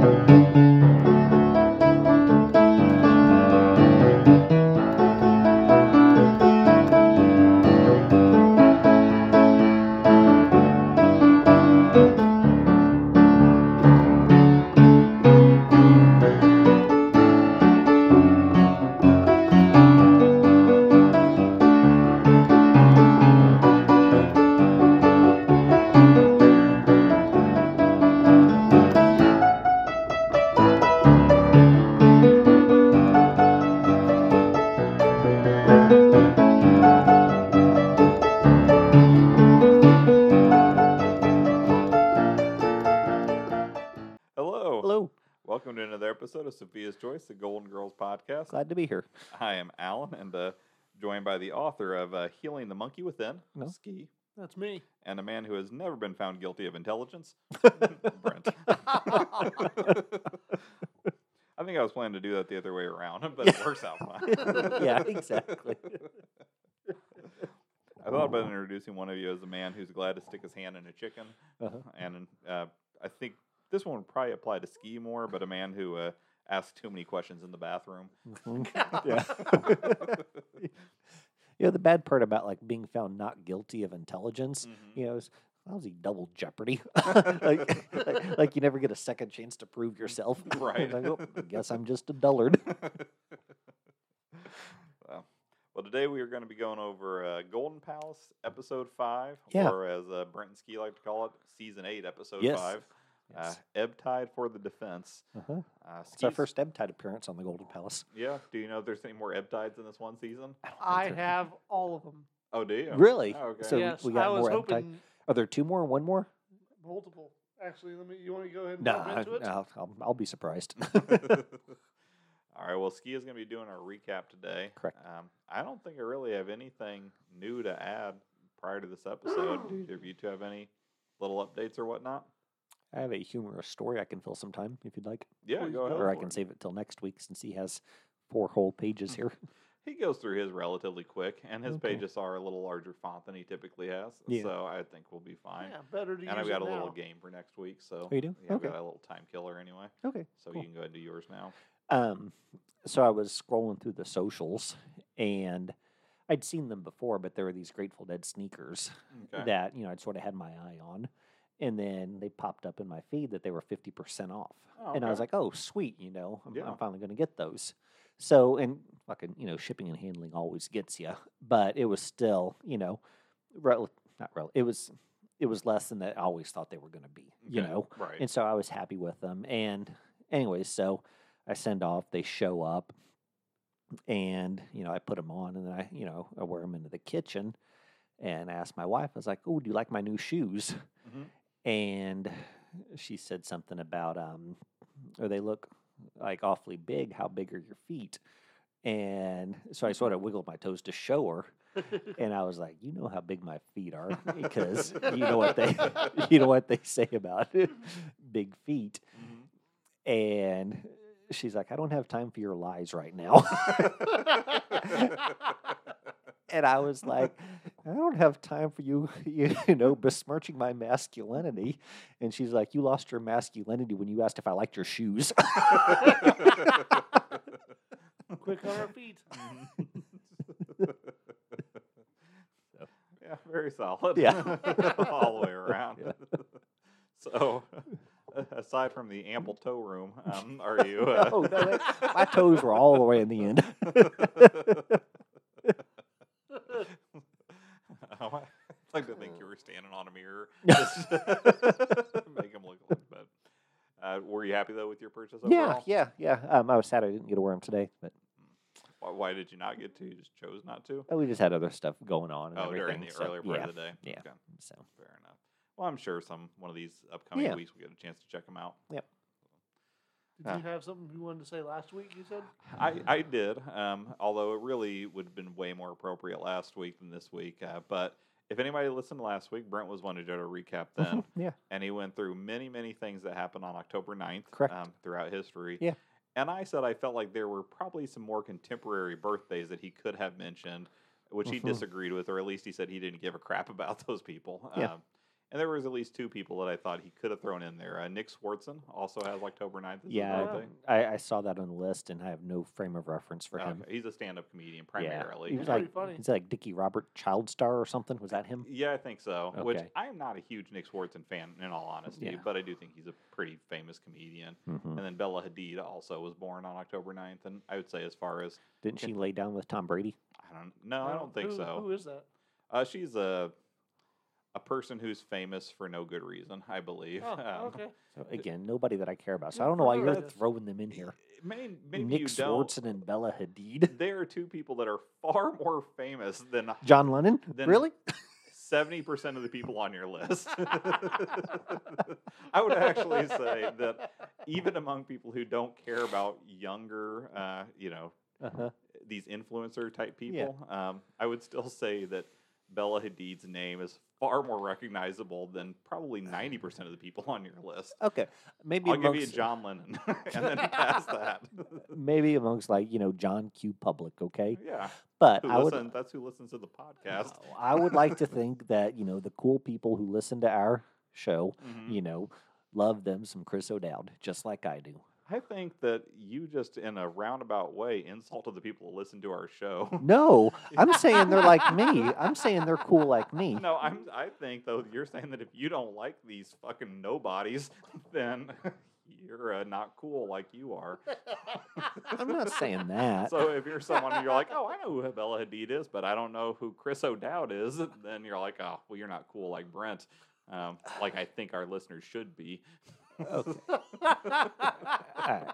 Hello. Glad to be here. I am Allen, and uh, joined by the author of uh, Healing the Monkey Within, No. Ski, That's me. and a man who has never been found guilty of intelligence, Brent. I think I was planning to do that the other way around, but it works out fine. yeah, exactly. I thought about introducing one of you as a man who's glad to stick his hand in a chicken, Uh-huh. and uh, I think this one would probably apply to ski more, but a man who uh, asks too many questions in the bathroom. Mhm. yeah. you know, the bad part about like being found not guilty of intelligence, Mhm. you know, is lousy double jeopardy. like, like, like you never get a second chance to prove yourself. Right. Like, I guess I'm just a dullard. well, well, today we are going to be going over uh, Golden Palace episode five, Yeah. or as uh, Brent and Ski like to call it, season eight, episode Yes. Five. Uh, Ebb Tide for the defense. Uh-huh. Uh, It's our first ebb tide appearance on the Golden Palace. Yeah. Do you know if there's any more Ebb Tides in this one season? don't I have all of them. Oh, do you? Really? Oh, okay. So yes, we got I was more ebb tide. hoping Are there two more? One more? multiple. Actually, let me. You want to go ahead and No, jump into it? no I'll, I'll be surprised. All right. Well, Ski is going to be doing our recap today. Correct. Um, I don't think I really have anything new to add prior to this episode. Do either of you two have any little updates or whatnot? I have a humorous story I can fill some time if you'd like. Yeah, go ahead. or I can it. save it till next week since he has four whole pages here. He goes through his relatively quick, and his Okay. pages are a little larger font than he typically has. Yeah. So I think we'll be fine. Yeah, better to and use And I've got it a little game for next week. So Oh, you do? Yeah, I've got a little time killer anyway. Okay. So cool. you can go ahead and do yours now. Um, so I was scrolling through the socials and I'd seen them before, but there were these Grateful Dead sneakers Okay. that, you know, I'd sort of had my eye on. And then they popped up in my feed that they were 50% off. Oh, And I was like, oh, sweet, you know, I'm, Yeah. I'm finally going to get those. So, and fucking, you know, shipping and handling always gets you, but it was still, you know, rel- not rel- it was, it was less than that I always thought they were going to be, you Okay, know. Right. And so I was happy with them. And anyways, so I send off, they show up, and you know I put them on, and then I you know I wear them into the kitchen, and I asked my wife, I was like, "Oh, do you like my new shoes?" Mhm. And she said something about um, or they look like awfully big. How big are your feet? And so I sort of wiggled my toes to show her, and I was like, "You know how big my feet are because you know what they you know what they say about big feet." Mhm. And she's like, I don't have time for your lies right now. and I was like, I don't have time for you, you know, besmirching my masculinity. And she's like, You lost your masculinity when you asked if I liked your shoes. Quick on our feet. yeah, very solid. Yeah. all the way around. Yeah. So, aside from the ample toe room, um, are you? Uh, oh, no, my toes were all the way in the end. Oh, I like to think you were standing on a mirror. Just make them look like that. Uh, were you happy though with your purchase yeah, overall? yeah, yeah. Um, I was sad I didn't get to wear them today, but Why, why did you not get to? You just chose not to? uh, we just had other stuff going on. And Oh, during everything, the so, earlier part yeah, of the day. yeah. Okay, So fair enough. Well, I'm sure some one of these upcoming Yeah. weeks we'll get a chance to check them out. Yep. Did Ah. you have something you wanted to say last week? You said. I, I did, um, although it really would have been way more appropriate last week than this week. Uh, but if anybody listened last week, Brent was one to do a recap then, yeah, and he went through many, many things that happened on October 9th Correct. Um, throughout history. Yeah. And I said I felt like there were probably some more contemporary birthdays that he could have mentioned, which he Mhm. disagreed with, or at least he said he didn't give a crap about those people. Yeah. Um, And there was at least two people that I thought he could have thrown in there. Uh, Nick Swardson also has October 9th as Yeah. I, I saw that on the list, and I have no frame of reference for him. He's a stand-up comedian Yeah, primarily. he was like Pretty funny. he's like Dickie Robert Childstar or something. Was that him? Yeah, I think so. Which Okay. I am not a huge Nick Swardson fan, in all honesty, Yeah. but I do think he's a pretty famous comedian. hmm And then Bella Hadid also was born on October 9th, and I would say as far as Didn't she lay down with Tom Brady? I don't no, I don't think who, so. Who is that? Uh, she's a a person who's famous for no good reason, I believe. Oh, Um, okay. So again, nobody that I care about. So I don't know why you're throwing them in here. Maybe, maybe Nick you. Swardson and Bella Hadid. There are two people that are far more famous than John Lennon? Then- really? seventy percent of the people on your list. I would actually say that even among people who don't care about younger, uh, you know, Uh-huh. these influencer type people, um, I would still say that Bella Hadid's name is far more recognizable than probably ninety percent of the people on your list. Okay, maybe I'll give you John Lennon, and then past that, maybe amongst like you know John Q. Public. Okay, yeah, but who I would, that's who listens to the podcast. I would like to think that you know the cool people who listen to our show, Mhm. you know, love them some Chris O'Dowd just like I do. I think that you just, in a roundabout way, insulted the people who listen to our show. No, I'm saying they're like me. I'm saying they're cool like me. No, I'm. I think though you're saying that if you don't like these fucking nobodies, then you're uh, not cool like you are. I'm not saying that. So if you're someone and you're like, oh, I know who Bella Hadid is, but I don't know who Chris O'Dowd is, then you're like, oh, well, you're not cool like Brent, um, like I think our listeners should be. Okay. Alright.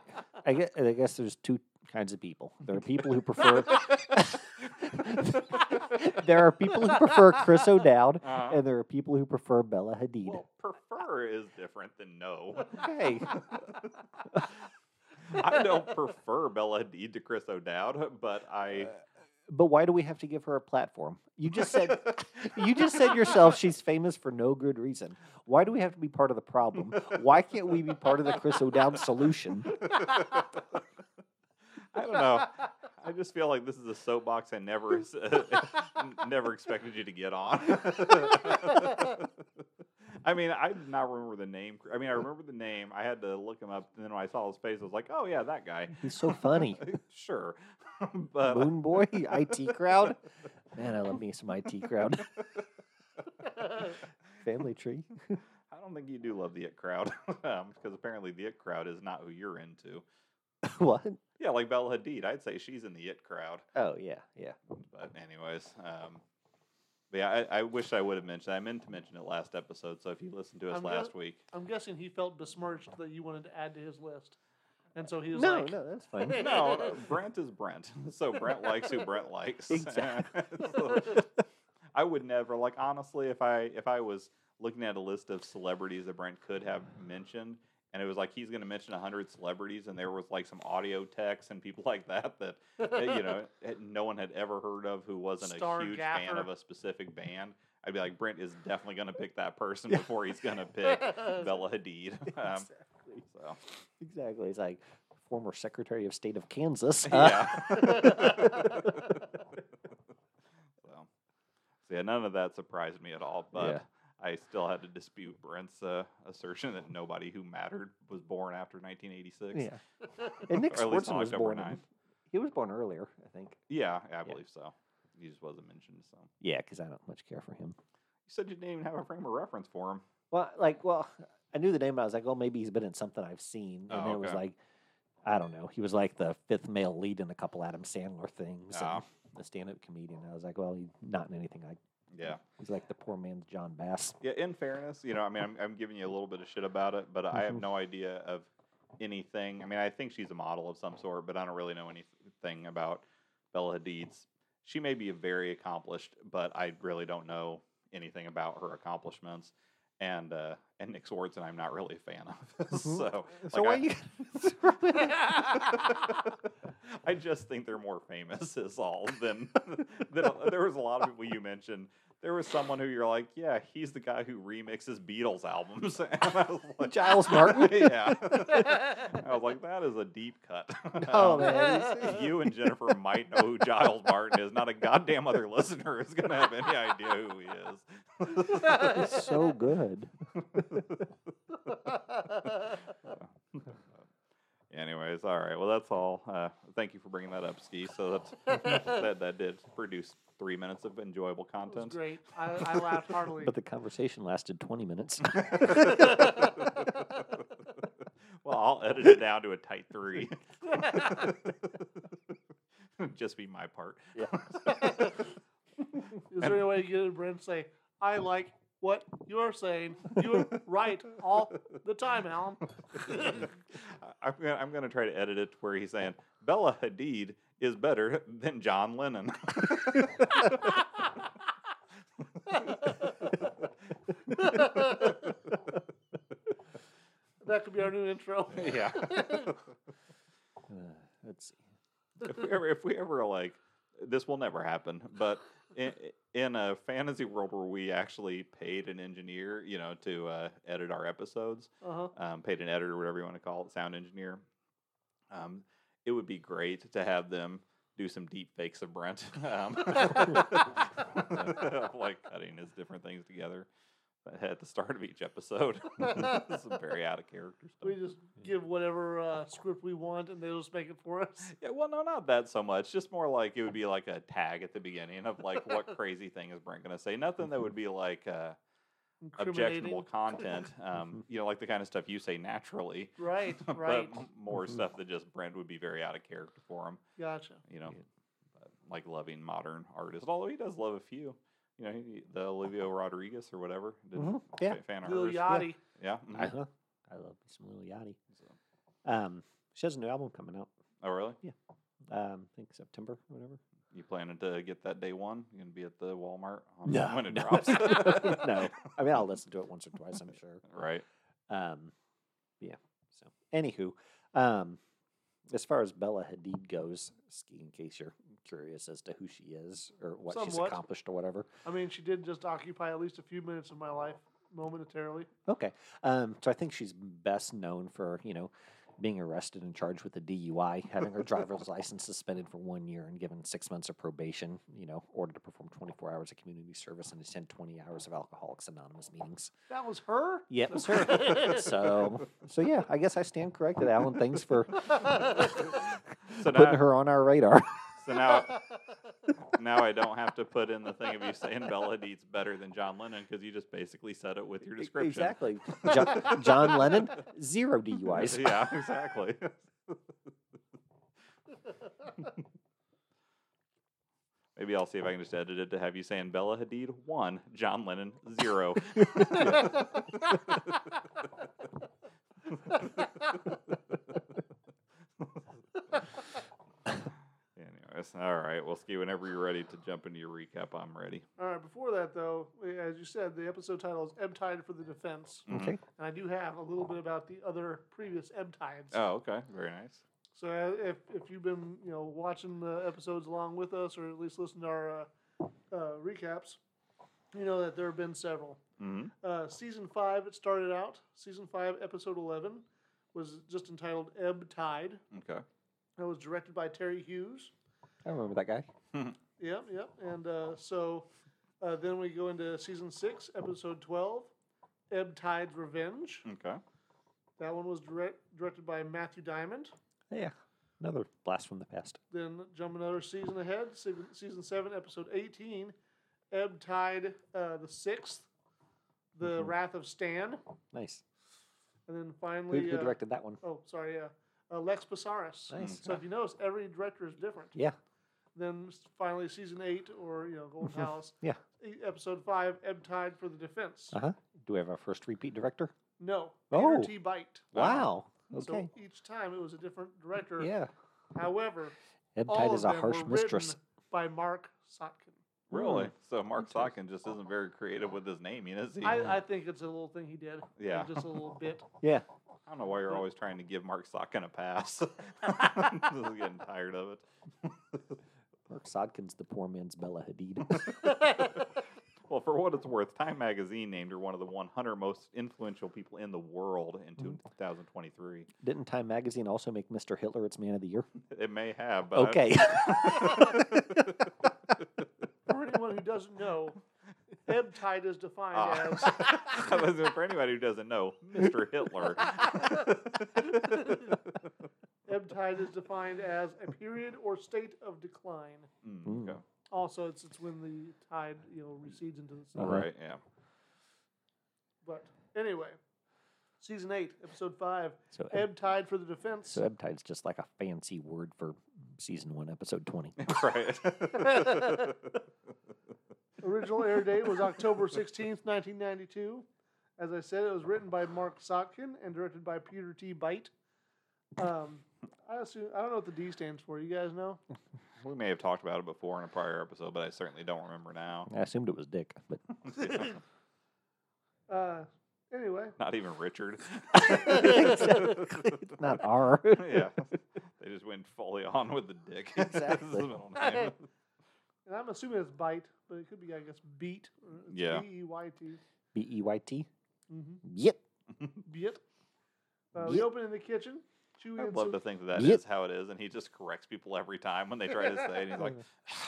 I guess, I guess there's two kinds of people. There are people who prefer. there are people who prefer Chris O'Dowd, Uh-huh. and there are people who prefer Bella Hadid. Well, prefer is different than no. okay. I don't prefer Bella Hadid to Chris O'Dowd, but I. But why do we have to give her a platform? You just said you just said yourself she's famous for no good reason. Why do we have to be part of the problem? Why can't we be part of the Chris O'Dowd solution? I don't know. I just feel like this is a soapbox I never, never expected you to get on. I mean, I did not remember the name. I mean, I remember the name. I had to look him up, and then when I saw his face, I was like, "Oh yeah, that guy." He's so funny. sure, but Moon Boy, IT crowd. Man, I love me some IT crowd. Family tree. I don't think you do love the It crowd because apparently the It crowd is not who you're into. what? Yeah, like Bella Hadid, I'd say she's in the It crowd. Oh yeah, yeah. But anyways, um, but yeah, I, I wish I would have mentioned. I meant to mention it last episode. So if you listened to us I'm go- last week, I'm guessing he felt besmirched that you wanted to add to his list, and so he was No, like, no, no, that's fine. no, uh, Brent is Brent. So Brent likes who Brent likes. Exactly. So I would never like honestly if I if I was looking at a list of celebrities that Brent could have mentioned. And it was like he's going to mention hundred celebrities, and there was like some audio texts and people like that that you know no one had ever heard of who wasn't Star a huge fan of a specific band. I'd be like, Brent is definitely going to pick that person before he's going to pick Bella Hadid. Um, exactly. so Exactly. It's like former Secretary of State of Kansas. yeah. so, so yeah, none of that surprised me at all. But Yeah. I still had to dispute Brent's uh, assertion that nobody who mattered was born after 1986. yeah. And Nick Swardson was born. 9th. in- He was born earlier, I think. Yeah, yeah, I Yeah. believe so. He just wasn't mentioned. So Yeah, because I don't much care for him. you said you didn't even have a frame of reference for him. Well, like, well, I knew the name. But I was like, well, maybe he's been in something I've seen. And Oh, then it was like, I don't know. He was like the fifth male lead in a couple Adam Sandler things. Oh. And a stand-up comedian. I was like, well, he's not in anything. I. Yeah. He's like the poor man's John Bass. Yeah, in fairness, you know, I mean, I'm, I'm giving you a little bit of shit about it, but I have Mhm. no idea of anything. I mean, I think she's a model of some sort, but I don't really know anything about Bella Hadid's. She may be very accomplished, but I really don't know anything about her accomplishments. And uh, and Nick Swardson, I'm not really a fan of. Mhm. so, So like, why I- you? I just think they're more famous is all than, than there was a lot of people you mentioned. There was someone who you're like, yeah, he's the guy who remixes Beatles albums. And I was like, Giles Martin? yeah. I was like, that is a deep cut. No, Um, man. You and Jennifer might know who Giles Martin is. Not a goddamn other listener is going to have any idea who he is. He's so good. Anyways, all right. Well, that's all. Uh, thank you for bringing that up, Ski. So that's, that that did produce three minutes of enjoyable That was content. great. I, I laughed heartily. But the conversation lasted 20 minutes. well, I'll edit it down to a tight three. Just be my part. Yeah. Is there any way you get it, Brent, to say, I like what you're saying. You're right all the time, Allen. I- I'm gonna, I'm gonna try to edit it to where he's saying Bella Hadid is better than John Lennon. that could be our new intro. yeah. Uh, let's see. if we ever, if we ever like, this will never happen. But in, in a fantasy world where we actually paid an engineer, you know, to uh, edit our episodes, Uh-huh. um, paid an editor, whatever you want to call it, sound engineer. Um, it would be great to have them do some deep fakes of Brent, um, like cutting his different things together at the start of each episode. some very out of character stuff. We just give whatever uh, script we want and they'll just make it for us. Yeah, well, no, not that so much. Just more like it would be like a tag at the beginning of like what crazy thing is Brent going to say. Nothing that would be like uh, objectionable content. Um, you know, like the kind of stuff you say naturally. Right, but right. more Mhm. stuff that just Brent would be very out of character for him. Gotcha. You know, Yeah. but, like loving modern artists. Although he does love a few. You know, he, the Olivia Rodriguez or whatever. Did Mhm, fa- yeah. fan of Lil. Yachty. Yeah. mhm. Uh-huh. I love me some Lil Yachty. So- Um, she has a new album coming out. Oh, really? Yeah. Um, I think September or whatever. You planning to get that day one? You gonna be at the Walmart on No, when it no. drops? no, I mean I'll listen to it once or twice. I'm sure. Right. Um, yeah. So, anywho, um, as far as Bella Hadid goes, ski, in case you're curious as to who she is or what she's accomplished or whatever. I mean, she did just occupy at least a few minutes of my life momentarily. Okay. Um, so I think she's best known for you know being arrested and charged with a DUI, having her driver's license suspended for one year and given six months of probation. You know, ordered to perform 24 hours of community service and attend 20 hours of Alcoholics Anonymous meetings. That was her? Yeah, it was her. so, so yeah, I guess I stand corrected, Allen. Thanks for So putting now, her on our radar. So now, now I don't have to put in the thing of you saying Bella Hadid's better than John Lennon because you just basically said it with your description. Exactly. John, John Lennon, zero DUIs. yeah, exactly. Maybe I'll see if I can just edit it to have you saying Bella Hadid one, John Lennon zero. Anyways, all right. Well, Ski, whenever you're ready to jump into your recap, I'm ready. All right, before that, though, as you said, the episode title is Ebb Tide for the Defense. Mhm. Okay. And I do have a little bit about the other previous Ebb Tides. Oh, okay. Very nice. So uh, if, if you've been you know watching the episodes along with us, or at least listen to our uh, uh, recaps, you know that there have been several. hmm Uh, season five, it started out. Season five, episode eleven, was just entitled Ebb Tide. Okay. That was directed by Terry Hughes. I remember that guy. Yep, yep. And uh, so uh, then we go into season six, episode twelve, Ebb Tide's Revenge. Okay. That one was direct, directed by Matthew Diamond. Yeah. Another blast from the past. Then jump another season ahead, season, season seven, episode eighteen, Ebb Tide uh, the sixth, the Mhm. Wrath of Stan, Nice. and then Who, finally, who uh, directed that one? oh sorry, yeah, uh, Lex Passaris. Nice. So if you notice, every director is different. Yeah. Then finally, season eight, or you know, Golden House. Yeah. Episode five, Ebb Tide for the Defense. Uh huh. Do we have our first repeat director? No, Oh. Peter D. Beyt. Wow. Okay. So each time it was a different director. yeah. However, Ebb all Tide of is a them harsh mistress. by Marc Sotkin. Really? So Marc Interesting. Sotkin just isn't very creative with his naming, is he? I, I think it's a little thing he did. Yeah. Just a little bit. Yeah. I don't know why you're always trying to give Marc Sotkin a pass. I'm getting tired of it. Marc Sotkin's the poor man's Bella Hadid. Well, for what it's worth, Time Magazine named her one of the 100 most influential people in the world in Mhm. 2023. Didn't Time Magazine also make Mr. Hitler its Man of the Year? It may have, but Okay. For anyone who doesn't know, ebb tide is defined Ah. as I was- for anybody who doesn't know, Mr. Hitler. ebb tide is defined as a period or state of decline. Mm, Mm. okay. Also, it's it's when the tide you know recedes into the sea. Uh-huh. Right, yeah. But anyway, season eight, episode five, so, ebb, ebb tide for the defense. so ebb tide's just like a fancy word for season one, episode 20. right. Original air date was October 16th, 1992. As I said, it was written by Marc Sotkin and directed by Peter D. Beyt. Um, I assume I don't know what the D stands for. You guys know? we may have talked about it before in a prior episode, but I certainly don't remember now. I assumed it was Dick, but Uh, anyway, Not even Richard. Exactly. Not R. yeah. They just went fully on with the dick. This Exactly. the middle name. and I'm assuming it's Bite, but it could be I guess Beat. It's Yeah. B E Y T. B E Y T? Mm-hmm. Yep. Beat. Uh, we Yep. open in the kitchen. Chuy I and love to think that that Yep. is how it is, and he just corrects people every time when they try to say it. He's like,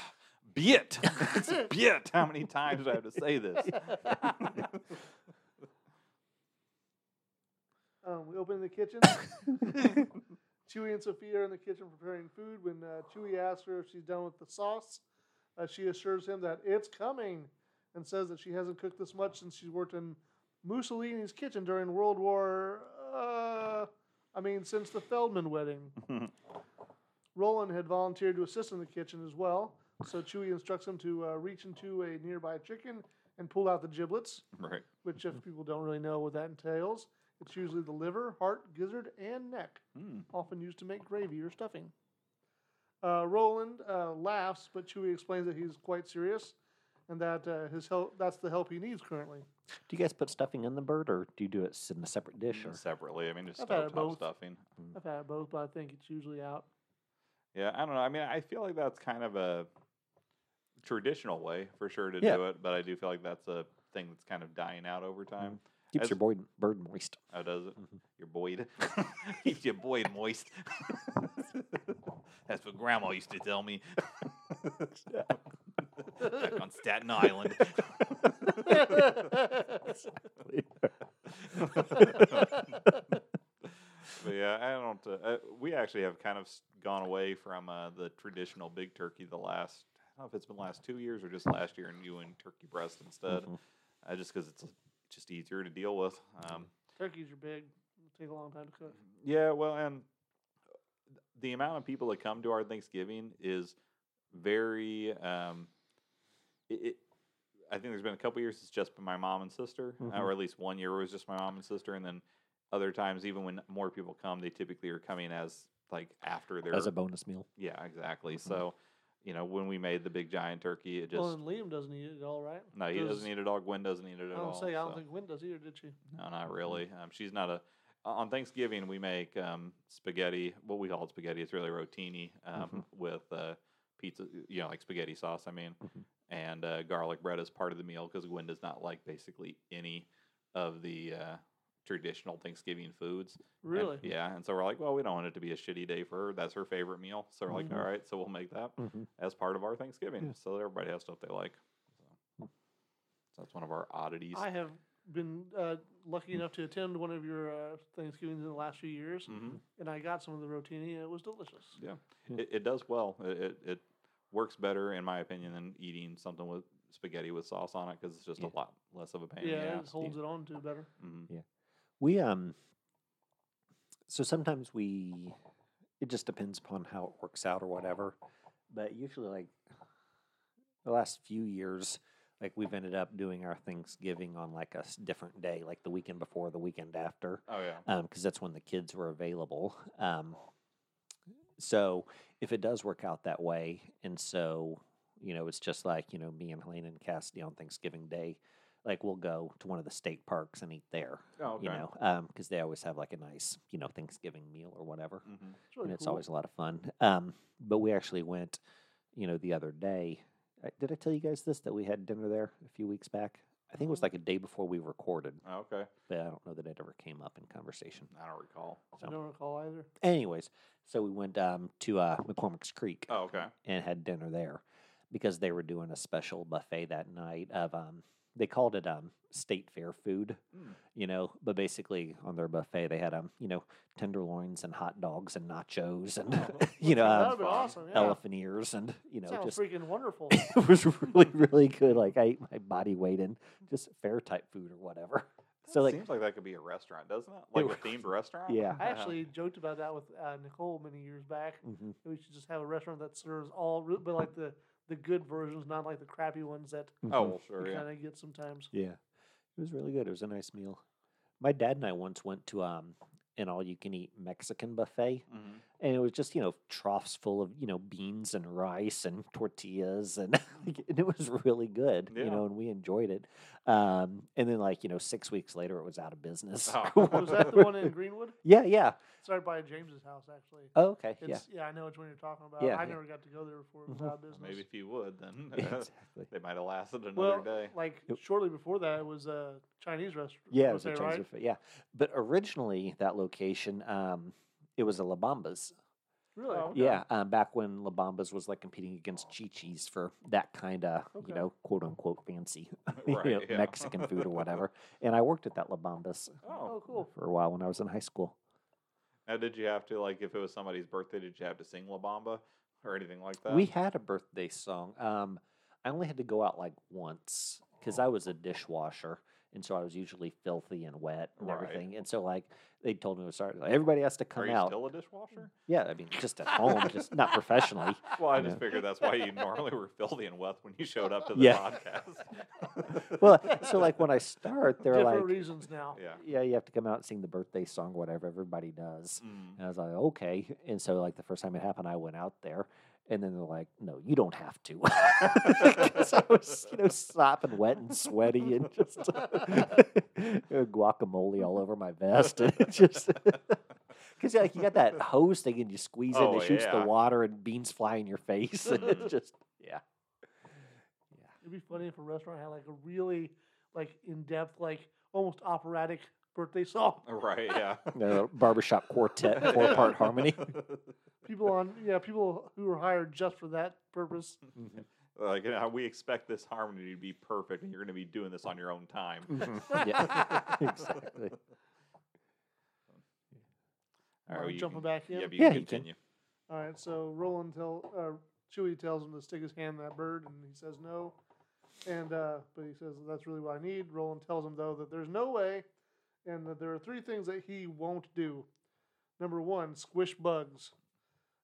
"Bit, it's bit." How many times do I have to say this? Um, we open in the kitchen. Chuy and Sophia are in the kitchen preparing food. When uh, Chuy asks her if she's done with the sauce, uh, she assures him that it's coming and says that she hasn't cooked this much since she worked in Mussolini's kitchen during World War. Uh, I mean, since the Feldman wedding. Roland had volunteered to assist in the kitchen as well, so Chuy instructs him to uh, reach into a nearby chicken and pull out the giblets right. which if people don't really know what that entails, it's usually the liver, heart, gizzard, and neck, Hmm. often used to make gravy or stuffing. Uh, Roland uh, laughs, but Chuy explains that he's quite serious and that uh, his help, that's the help he needs currently. Do you guys put stuffing in the bird, or do you do it in a separate dish? Or Separately, I mean, just I've had it stovetop both. stuffing. I've had it both, but I think it's usually out. Yeah, I don't know. I mean, I feel like that's kind of a traditional way for sure to Yeah. do it, but I do feel like that's a thing that's kind of dying out over time. keeps as- your boy, bird moist. How does it? Mhm. Your Boyd. Keeps your Boyd moist. That's what Grandma used to tell me. Back on Staten Island. But yeah, I don't. Uh, uh, we actually have kind of gone away from uh, the traditional big turkey the last. I don't know if it's been the last two years or just last year, and you doing turkey breast instead. Mhm. Uh, just because it's uh, just easier to deal with. Um, Turkeys are big. It'll take a long time to cook. Yeah, well, and the amount of people that come to our Thanksgiving is very. Um, it, it, I think there's been a couple years it's just been my mom and sister, uh, Mhm. or at least one year it was just my mom and sister, and then other times, even when more people come, they typically are coming as like after their. as a bonus meal. yeah, exactly. Mhm. So, you know, when we made the big giant turkey, it just well, and Liam doesn't eat it at all, right? no, he Does- doesn't eat it all. Gwen doesn't eat it at all. I don't all. say I don't so. think Gwen does either, did she? No, not really. Um, she's not a. On Thanksgiving, we make um, spaghetti. What we call it spaghetti. It's really rotini um, Mhm. with uh, pizza. You know, like spaghetti sauce. I mean, Mhm. and uh, garlic bread is part of the meal because Gwen does not like basically any of the uh, traditional Thanksgiving foods. And- Really? yeah. And so we're like, well, we don't want it to be a shitty day for her. That's her favorite meal. So we're like, Mhm. all right, so we'll make that Mm-hmm. as part of our Thanksgiving, Yeah. so that everybody has stuff they like. So that's one of our oddities. I have been uh, lucky enough to attend one of your uh, Thanksgivings in the last few years, hmm and I got some of the rotini, and it was delicious. Yeah, Yeah. It, it does well. It, it it works better, in my opinion, than eating something with spaghetti with sauce on it because it's just Yeah. a lot less of a pain Yeah, it ass. holds it on to better. Mhm. We um. So sometimes we, it just depends upon how it works out or whatever, but usually like the last few years, like we've ended up doing our Thanksgiving on like a s- different day, like the weekend before, the weekend after. Oh yeah. because that's when the kids were available. Um, so if it does work out that way, and so You know, it's just like you know me and Helena and Cassidy on Thanksgiving Day. Like we'll go to one of the state parks and eat there. Oh, okay. You know, because they always have like a nice you know Thanksgiving meal or whatever, hmm It's really and it's cool. always a lot of fun. Um, but we actually went, you know, the other day. Did I tell you guys this that we had dinner there a few weeks back? I think it was Mhm. like a day before we recorded, Oh, okay. but I don't know that it ever came up in conversation. I don't recall. I don't recall either. Anyways, so we went um, to uh, McCormick's Creek Oh, okay. and had dinner there because they were doing a special buffet that night of um, they called it um, state fair food, Mm. you know, but basically on their buffet they had um, you know, tenderloins and hot dogs and nachos and Oh, you know, um, awesome. Yeah. elephant ears and you know, Sounds just freaking wonderful. it was really really good. Like I ate my body weight in just fair type food or whatever. So That like seems like that could be a restaurant, doesn't it? Like a was- themed restaurant. yeah. I actually joked about that with uh, Nicole many years back. mhm. We should just have a restaurant that serves all, but like the the good versions, not like the crappy ones that Oh Mhm. well, sure. you Yeah. kind of get sometimes. Yeah. It was really good. It was a nice meal. My dad and I once went to um an all you can eat Mexican buffet hmm and it was just, you know, troughs full of, you know, beans and rice and tortillas and, and it was really good, you know, and we enjoyed it. Um and then like, you know, 6 weeks later it was out of business. Oh. Was that the one in Greenwood? Yeah, yeah. It's right by James's house, actually. Oh, okay. Yeah. It's, yeah. I know which one you're talking about. Yeah, I yeah. never got to go there before it was Mhm. out of business. Maybe if you would, then exactly. they might have lasted another well, day. like Yep. shortly before that, it was a Chinese restaurant. Yeah, it was was a Chinese right? buffet, Yeah. But originally that location um it was a La Bamba's. Really? Oh, Okay. Yeah, um, back when La Bamba's was like competing against Chi Chi's for that kind of, Okay. you know, quote unquote fancy you know, yeah. Mexican food or whatever. And I worked at that La Bamba's Oh, Oh, cool. for a while when I was in high school. Now, did you have to like if it was somebody's birthday? Did you have to sing La Bamba or anything like that? We had a birthday song. Um, I only had to go out like once because I was a dishwasher. And so I was usually filthy and wet and Right. everything. And so, like, they told me to start, like, everybody has to Are come you out. still a dishwasher? Yeah, I mean, just at home, just not professionally. Well, I Yeah. just figured that's why you normally were filthy and wet when you showed up to the Yeah. podcast. Well, so like when I start, they're Different like, reasons now. yeah. yeah, you have to come out and sing the birthday song, whatever everybody does. Mm. And I was like, okay. And so like the first time it happened, I went out there, and then they're like, no, you don't have to, because I was you know sopping wet and sweaty and just guacamole all over my vest, and it just. Because like you got that hose thing and you squeeze it, and Oh, it shoots the water, and beans fly in your face, and it's just yeah, yeah, It'd be funny if a restaurant had like a really like in depth, like almost operatic birthday song. Right. Yeah. the barbershop quartet four part harmony. People on yeah, people who are hired just for that purpose. Like you know, we expect this harmony to be perfect, and you're going to be doing this on your own time. Mhm. Yeah, exactly. All Wanna well, you jump can- back in? Yeah, you Yeah, can you can. continue. All right, so Roland tell uh, Chuy tells him to stick his hand in that bird, and he says no. And uh, but he says that's really what I need. Roland tells him though that there's no way, and there are three things that he won't do. Number one, squish bugs.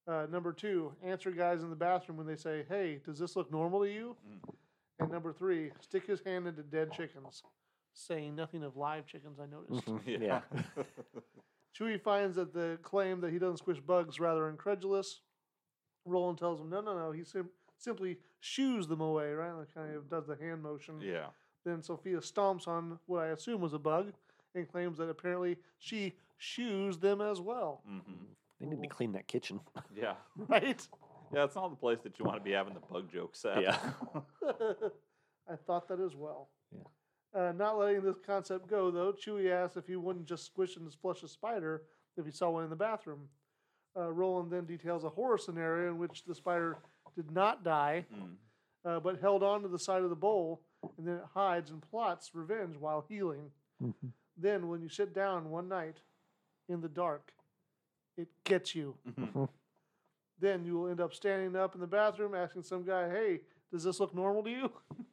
Uh, number two, answer guys in the bathroom when they say, "Hey, does this look normal to you?" Mm. And number three, stick his hand into dead chickens. Saying nothing of live chickens, I noticed. Yeah. Yeah. Chuy finds that the claim that he doesn't squish bugs rather incredulous. Roland tells him, no, no, no. He sim- simply shoos them away, right? Like kind of does the hand motion. yeah. Then Sophia stomps on what I assume was a bug and claims that apparently she shoes them as well. hmm They need to clean that kitchen. Yeah. Right? Yeah. It's not the place that you want to be having the bug joke set. Yeah. I thought that as well. Yeah. Uh, not letting this concept go, though, Chuy asks if he wouldn't just squish and flush a spider if he saw one in the bathroom. Uh, Roland then details a horror scenario in which the spider did not die, Mm. uh, but held on to the side of the bowl, and then it hides and plots revenge while healing. Mhm. Then, when you sit down one night in the dark, it gets you. Mhm. Then you will end up standing up in the bathroom asking some guy, "Hey, does this look normal to you?"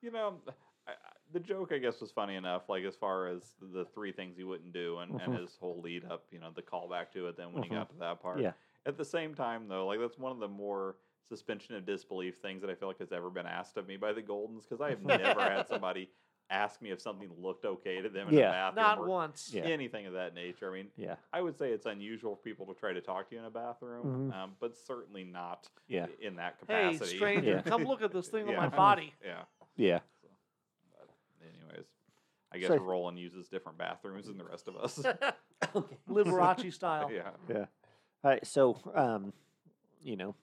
You know, I, I- the joke I guess was funny enough. Like as far as the three things he wouldn't do, and, and Mhm. his whole lead up, you know, the callback to it. Then when he got to that part, Yeah. At the same time, though, like that's one of the more suspension of disbelief things that I feel like has ever been asked of me by the Goldens because I have never had somebody ask me if something looked okay to them in Yeah. a bathroom Not or once. Yeah. anything of that nature. I mean, Yeah. I would say it's unusual for people to try to talk to you in a bathroom, Mhm. um, but certainly not Yeah. in that capacity. Hey, capacity. stranger, Yeah. come look at this thing on my body. yeah. Yeah. Anyways, I guess So- Roland uses different bathrooms than the rest of us. Liberace style. yeah. Yeah. All right. So, um, you know,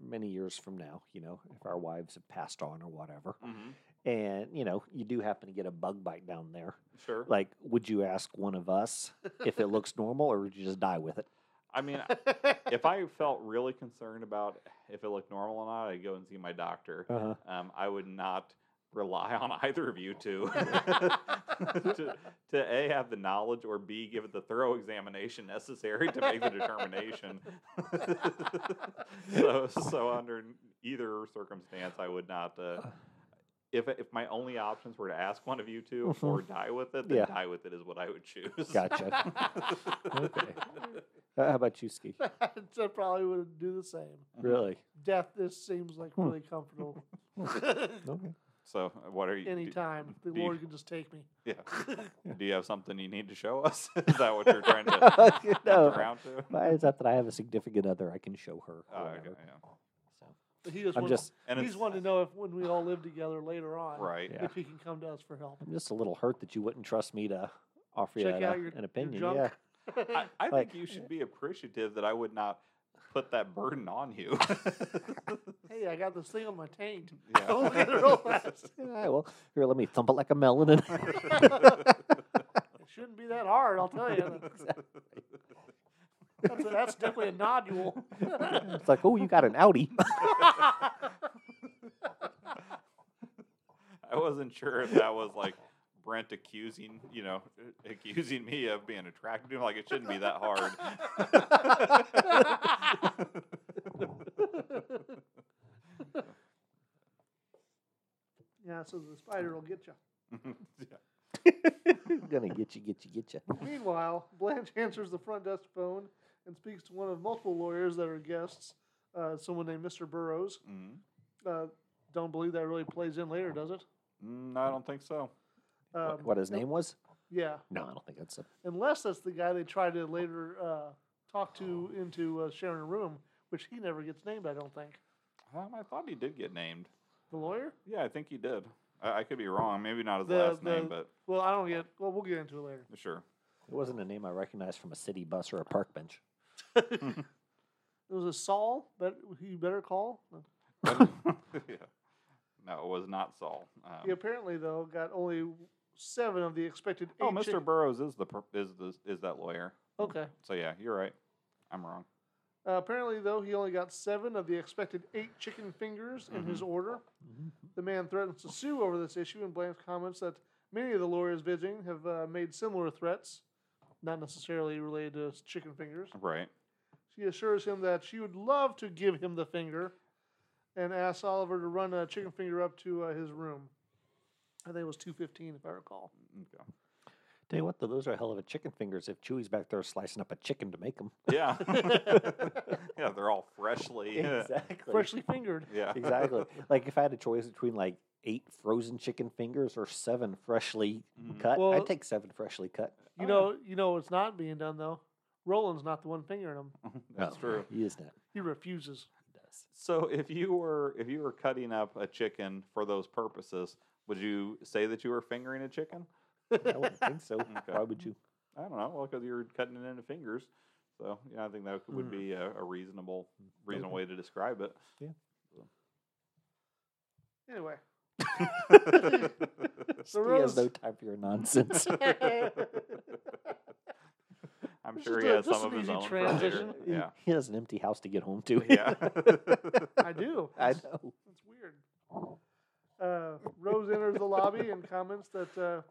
many years from now, you know, if our wives have passed on or whatever, hmm and you know, you do happen to get a bug bite down there, Sure. like, would you ask one of us if it looks normal, or would you just die with it? I mean, if I felt really concerned about if it looked normal or not, I'd go and see my doctor. Uh huh. Um, I would not rely on either of you to, to to a have the knowledge or b give it the thorough examination necessary to make the determination. so so under either circumstance, I would not. Uh, if if my only options were to ask one of you to or die with it, then Yeah. die with it is what I would choose. Gotcha. Okay. Uh, how about you, Ski? I probably would do the same. Really? Death, this seems like Hmm. really comfortable. Okay. So what are you? do- Anytime. The do you- Lord can just take me. Yeah. Do you have something you need to show us? Is that what you're trying to no. jump around to? Well, It's not that I have a significant other I can show her. Oh, okay, yeah. So, But he just I'm wanted, just, And he's it's wanting to know if when we all live together later on, right. Yeah. if he can come to us for help. I'm just a little hurt that you wouldn't trust me to offer you Check an, out uh, your- an your opinion. junk. Yeah. I, I Like- think you should be appreciative that I would not put that burden on you. hey, I got this thing on my taint. Yeah. Don't look at it real fast. Yeah, well, here, let me thump it like a melon. And It shouldn't be that hard, I'll tell you. That's, that's definitely a nodule. it's like, oh, you got an Audi. I wasn't sure if that was like Brent accusing, you know, accusing me of being attracted to him. Like it shouldn't be that hard. yeah, so the spider will get you. Yeah. Gonna get you, get you, get you. Meanwhile, Blanche answers the front desk phone and speaks to one of multiple lawyers that are guests, uh, someone named Mr. Burrows. Mhm. Uh, don't believe that really plays in later, does it? Mm, I don't think so. Um, what his name was? Yeah, No, I don't think that's a. unless that's the guy they try to later uh, talk to into uh, sharing a room, which he never gets named, I don't think. Um, I thought he did get named. The lawyer? Yeah, I think he did. I, I could be wrong. Maybe not his The- last name, but Well, I don't get. Well, we'll get into it later. sure. It wasn't a name I recognized from a city bus or a park bench. It was a Saul, but he better call. yeah. No, it was not Saul. Um, He apparently though got only seven of the expected eight. oh, Mr. chick- Burrows is the per- is the is that lawyer. okay. So yeah, you're right. I'm wrong. Uh, apparently, though, he only got seven of the expected eight chicken fingers in his order. The man threatens to sue over this issue, and blames comments that many of the lawyers visiting have uh, made similar threats, not necessarily related to chicken fingers. Right. She assures him that she would love to give him the finger and asks Oliver to run a chicken finger up to uh, his room. I think it was 215, if I recall. Okay. Tell you what, though, those are a hell of a chicken fingers. If Chuy's back there slicing up a chicken to make them. Yeah. yeah, they're all freshly. Exactly. Freshly fingered. Yeah. exactly. Like if I had a choice between like eight frozen chicken fingers or seven freshly Mhm. cut, Well- I'd take seven freshly cut. You Oh, know, you know it's not being done, though? Roland's not the one fingering him. That's true. He is not. He refuses. He does. So if you were if you were cutting up a chicken for those purposes, would you say that you were fingering a chicken? I wouldn't think so. Okay. Why would you? I don't know. Well, because you're cutting it into fingers. So yeah, I think that would be hmm. a, a reasonable hmm. reasonable Okay. way to describe it. Yeah. Anyway, He Rose- has no time for your nonsense. I'm This sure he a- has some of an his easy own transition. later. He- Yeah. He has an empty house to get home to. Yeah. I do. I That's- know. That's weird. Uh, Rose enters the lobby and comments that. Uh,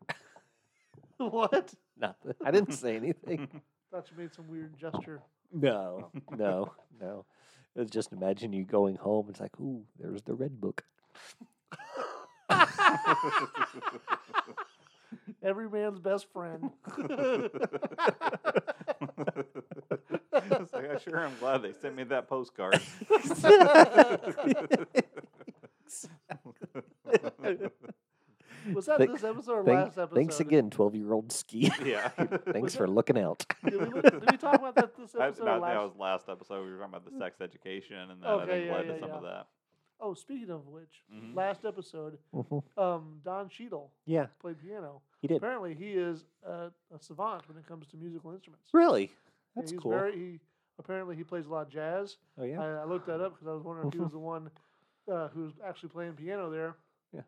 what? Nothing. I didn't say anything. Thought you made some weird gesture. No, no, no. It's just imagine you going home. It's like, ooh, there's the red book. Every man's best friend. It's like, I sure am glad they sent me that postcard. Was that that Thank- this episode or Thank- last episode? thanks again, 12 year old ski. Yeah. thanks for looking out. Did we, look- did we talk about that this I, episode? that, or last? that was last episode. We were talking about the sex education, and that I Okay, think yeah, led yeah, to some yeah. of that. Oh, speaking of which, Mhm. last episode, Mhm. um, Don Cheadle Yeah, played piano. he did. Apparently, he is a, a savant when it comes to musical instruments. Really? That's he's cool. Very, he apparently he plays a lot of jazz. oh, yeah. I, I looked that up because I was wondering if he was the one uh, who was actually playing piano there. Yeah.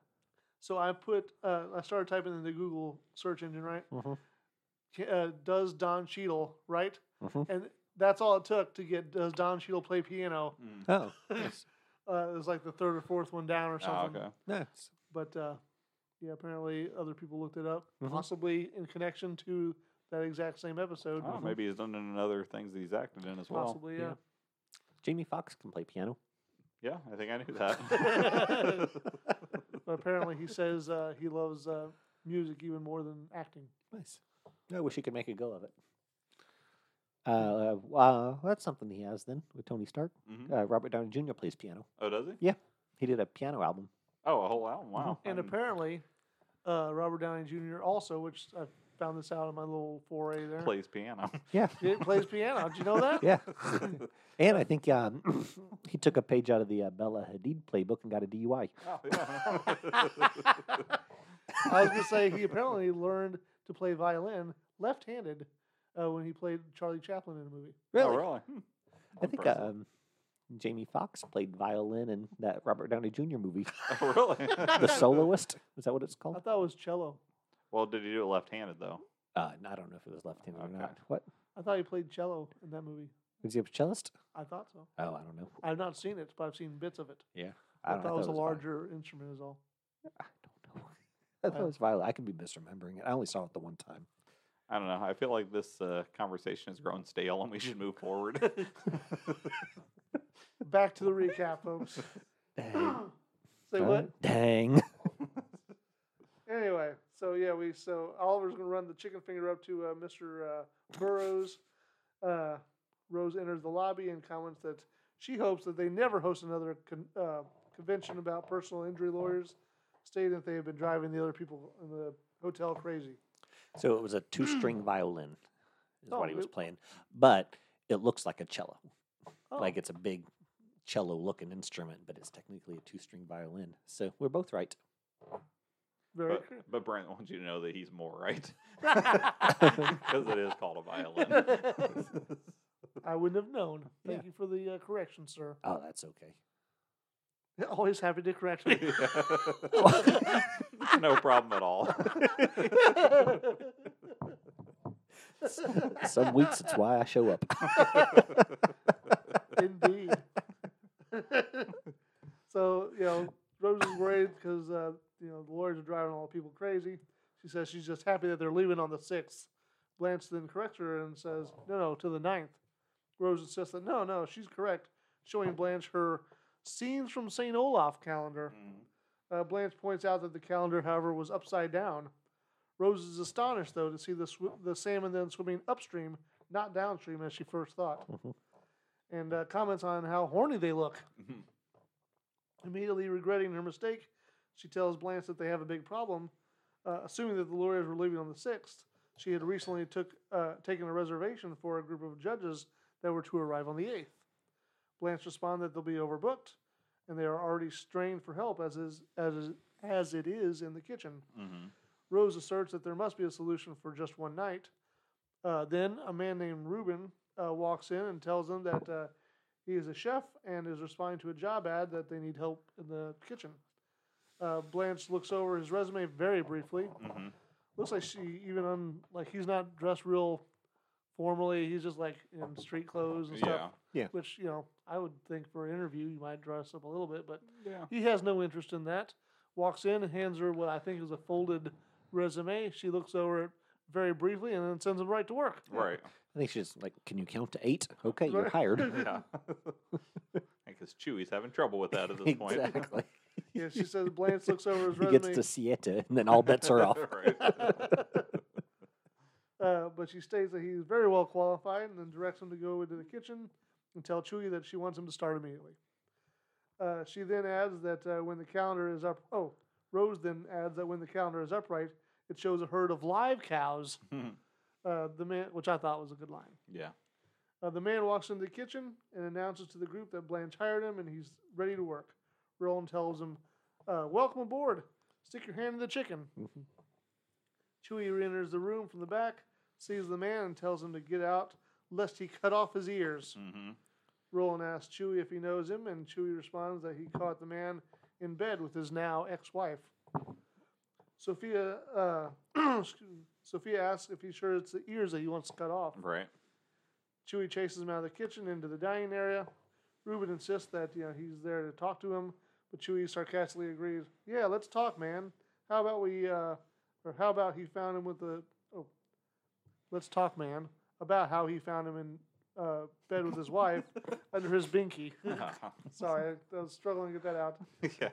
So I put uh, I started typing in the Google search engine right. Mhm. Uh, does Don Cheadle right? Mhm. And that's all it took to get does Don Cheadle play piano. Mm. Oh, nice. Uh, it was like the third or fourth one down or Oh, something. okay. nice. But uh, yeah, apparently other people looked it up, Mhm. possibly in connection to that exact same episode. Oh, maybe he's done it in other things that he's acted in as well. Possibly, yeah. Jamie Foxx can play piano. Yeah, I think I knew that. But apparently he says uh, he loves uh, music even more than acting. Nice. I wish he could make a go of it. Uh, uh, that's something he has then with Tony Stark. Mhm. Uh, Robert Downey Jr. plays piano. Oh, does he? Yeah, he did a piano album. Oh, a whole album. Wow. I And didn't- apparently, uh, Robert Downey Jr. also, which I found this out in my little foray there, plays piano. Yeah, he plays piano. Did you know that? yeah. and I think um, he took a page out of the uh, Bella Hadid playbook and got a DUI. Oh, yeah. I was going to say he apparently learned to play violin left-handed uh, when he played Charlie Chaplin in a movie. Oh, really? Hmm. I think um, Jamie Foxx played violin in that Robert Downey Jr. movie, Oh, really? The Soloist. Is that what it's called? I thought it was cello. Well, did he do it left-handed though? Uh, I don't know if it was left-handed Okay. or not. What? I thought he played cello in that movie. Was he a cellist? I thought so. Oh, I don't know. I've not seen it, but I've seen bits of it. Yeah, I, don't thought it was a vi- larger instrument, is all. I don't know. I thought it was violin. I could be misremembering it. I only saw it the one time. I don't know. I feel like this uh, conversation has grown stale, and we should move forward. Back to the recap, folks. Dang. Say what? Dang. Anyway, so yeah, we so Oliver's gonna run the chicken finger up to uh, Mr. Uh, Burrows. Uh, Rose enters the lobby and comments that she hopes that they never host another con- uh, convention about personal injury lawyers, stating that they have been driving the other people in the hotel crazy. So it was a two-string violin, is Oh, what he was playing, but it looks like a cello. Oh, Like it's a big cello-looking instrument, but it's technically a two-string violin. So we're both right. very but, cr- but Brent wants you to know that he's more right because it is called a violin. I wouldn't have known. Thank Yeah. you for the uh, correction, sir. Oh, that's okay. Always happy to correct me. no problem at all. Some weeks it's why I show up. Indeed. so, you know, Rose is worried because, uh, you know, the lawyers are driving all the people crazy. She says she's just happy that they're leaving on the 6th. Blanche then corrects her and says, no, no, to the 9th. Rose insists that, no, no, she's correct, showing Blanche her Scenes from St. Olaf calendar. Mm. Uh, Blanche points out that the calendar, however, was upside down. Rose is astonished, though, to see the, sw- the salmon then swimming upstream, not downstream as she first thought, and uh, comments on how horny they look. Mhm. Immediately regretting her mistake, she tells Blanche that they have a big problem. Uh, assuming that the lawyers were leaving on the 6th, she had recently took, uh, taken a reservation for a group of judges that were to arrive on the 8th. Blanche responded that they'll be overbooked, and they are already strained for help as is as is, as it is in the kitchen. Mhm. Rose asserts that there must be a solution for just one night. Uh, then a man named Reuben uh, walks in and tells them that uh, he is a chef and is responding to a job ad that they need help in the kitchen. Uh, Blanche looks over his resume very briefly. Mhm. Looks like she even un, like he's not dressed real formally. He's just like in street clothes and stuff. Yeah. Which you know I would think for an interview you might dress up a little bit, but Yeah. he has no interest in that. Walks in and hands her what I think is a folded resume. She looks over it very briefly and then sends him right to work. Right. I think she's like, "Can you count to eight? Okay, you're hired." Yeah. Because Chuy's having trouble with that at this point. exactly. Yeah, she says Blanche looks over his he gets resume. to Siete, and then all bets are off. uh, but she states that he's very well qualified and then directs him to go into the kitchen and tell Chuy that she wants him to start immediately. Uh, she then adds that uh, when the calendar is up, oh, Rose then adds that when the calendar is upright, it shows a herd of live cows. Uh, the man, which I thought was a good line. yeah. Uh, the man walks into the kitchen and announces to the group that Blanche hired him and he's ready to work. Roland tells him, uh, "Welcome aboard. Stick your hand in the chicken." Mhm. Chuy re-enters the room from the back, sees the man, and tells him to get out lest he cut off his ears. Mm-hmm. Roland asks Chuy if he knows him, and Chuy responds that he caught the man in bed with his now ex-wife. Sophia, uh, Sophia asks if he's sure it's the ears that he wants to cut off. Right. Chuy chases him out of the kitchen into the dining area. Ruben insists that you know he's there to talk to him, but Chuy sarcastically agrees. Yeah, let's talk, man. How about we, uh, or how about he found him with the? Oh, let's talk, man. About how he found him in uh, bed with his wife under his binky. Sorry, I, I was struggling to get that out. yeah.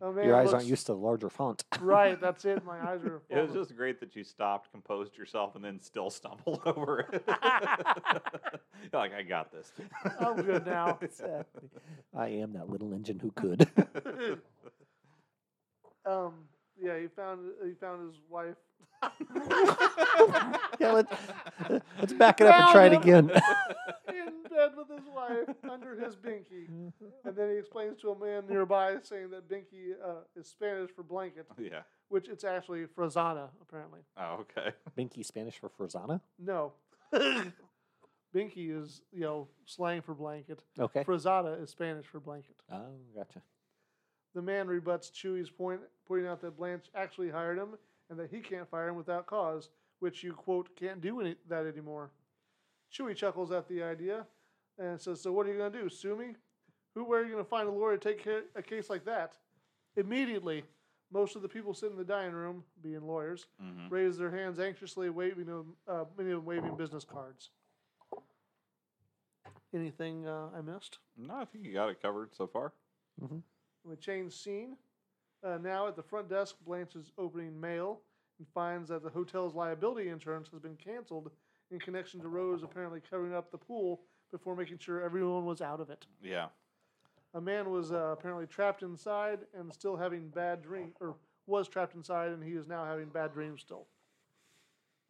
Oh, man, Your eyes looks- aren't used to the larger font. Right, that's it. My eyes are. It was just great that you stopped, composed yourself, and then still stumbled over it. You're like, I got this. I'm good now. Exactly. I am that little engine who could. um, yeah, he found he found his wife. yeah, let's, let's back it up and try it Found again. in bed with his wife under his binky. And then he explains to a man nearby saying that binky uh, is Spanish for blanket, yeah. which it's actually frazana, apparently. Oh, okay. Binky Spanish for Frazana? No. binky is, you know, slang for blanket. Okay. Frazada is Spanish for blanket. Oh, gotcha. The man rebuts Chuy's point, pointing out that Blanche actually hired him and that he can't fire him without cause, which you, quote, can't do any, that anymore. Chuy chuckles at the idea and says, So what are you going to do? Sue me? Who, where are you going to find a lawyer to take care, a case like that? Immediately, most of the people sitting in the dining room, being lawyers, hmm raise their hands anxiously, waving them, uh, many of them waving business cards. Anything uh, I missed? No, I think you got it covered so far. We change scene. Uh, now at the front desk, Blanche is opening mail and finds that the hotel's liability insurance has been canceled in connection to Rose apparently covering up the pool before making sure everyone was out of it. Yeah. A man was uh, apparently trapped inside and still having bad dreams, or was trapped inside and he is now having bad dreams still.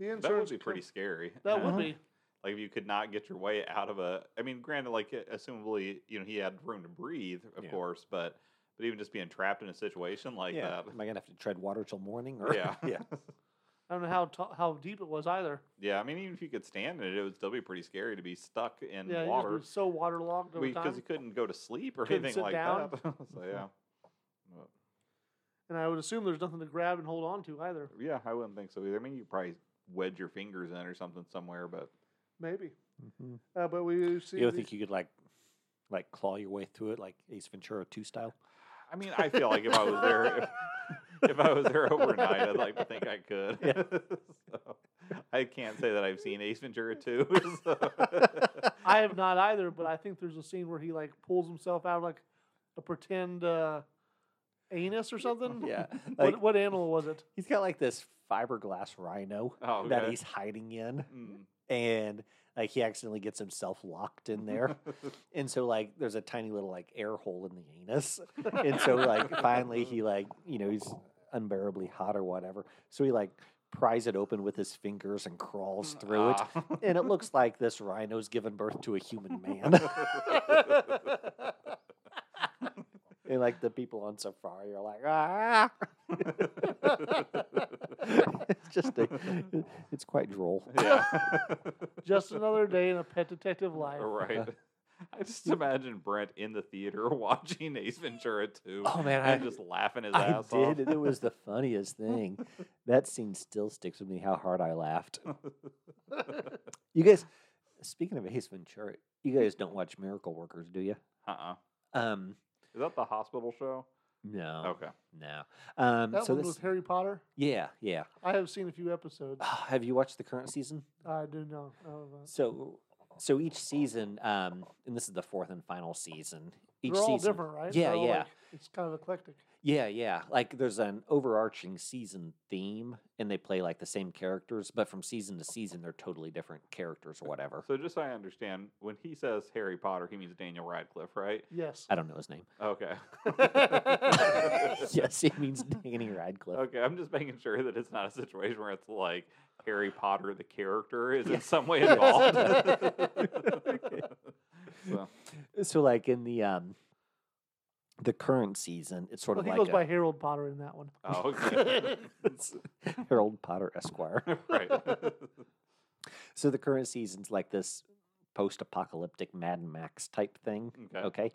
The insurance That would be pretty com- scary. That would be. Like if you could not get your way out of a. I mean, granted, like assumably, you know, he had room to breathe, of Yeah. course, but but even just being trapped in a situation like yeah. that. Am I gonna have to tread water till morning? Or Yeah. yeah. I don't know how ta- how deep it was either. Yeah, I mean, even if you could stand in it, it would still be pretty scary to be stuck in yeah, water he was so waterlogged because time. you couldn't go to sleep or Couldn't anything like down. that. so yeah, But, And I would assume there's nothing to grab and hold on to either. yeah, I wouldn't think so either. I mean, you probably wedge your fingers in or something somewhere, but Maybe. Mhm. Uh, but we see. You don't the- think you could like, like claw your way through it like Ace Ventura Two style? I mean, I feel like if I was there, if, if I was there overnight, I'd like to think I could. Yeah. so, I can't say that I've seen Ace Ventura 2. so- I have not either, but I think there's a scene where he like pulls himself out of like a pretend uh, anus or something. Yeah. What, Like what animal was it? he's got like this fiberglass rhino Oh, that he's hiding in, Mm. and like he accidentally gets himself locked in there, and so like there's a tiny little like air hole in the anus, and so like finally he like you know he's unbearably hot or whatever, so he like pries it open with his fingers and crawls through it. Ah. And it looks like this rhino's given birth to a human man. and like the people on safari are like, ah. it's just a, it's quite droll. yeah. Just another day in a pet detective life. right. I just imagine Brent in the theater watching Ace Ventura 2 Oh man, and I, just laughing his I ass off. did. It was the funniest thing. That scene still sticks with me. How hard I laughed. You guys, speaking of Ace Ventura, you guys don't watch Miracle Workers, do you? uh-uh. Um, Is that the hospital show? no, Okay. no. Um, That so one this, with Harry Potter. yeah, yeah. I have seen a few episodes. Have you watched the current season? I do know. So, so each season, um, and this is the fourth and final season. Each They're all season, different, right? Yeah, They're all, yeah. like- it's kind of eclectic. Yeah, yeah. Like there's an overarching season theme, and they play like the same characters, but from season to season, they're totally different characters or whatever. So just so I understand, when he says Harry Potter, he means Daniel Radcliffe, right? Yes. I don't know his name. Okay. yes, he means Danny Radcliffe. Okay, I'm just making sure that it's not a situation where it's like Harry Potter, the character, is Yeah. in some way involved. Okay. so, So, like in the um, the current season, it's sort Well, of he like goes a- by Harold Potter in that one. oh, okay. it's Harold Potter Esquire. right. So the current season's like this post-apocalyptic Mad Max type thing. Okay. Okay.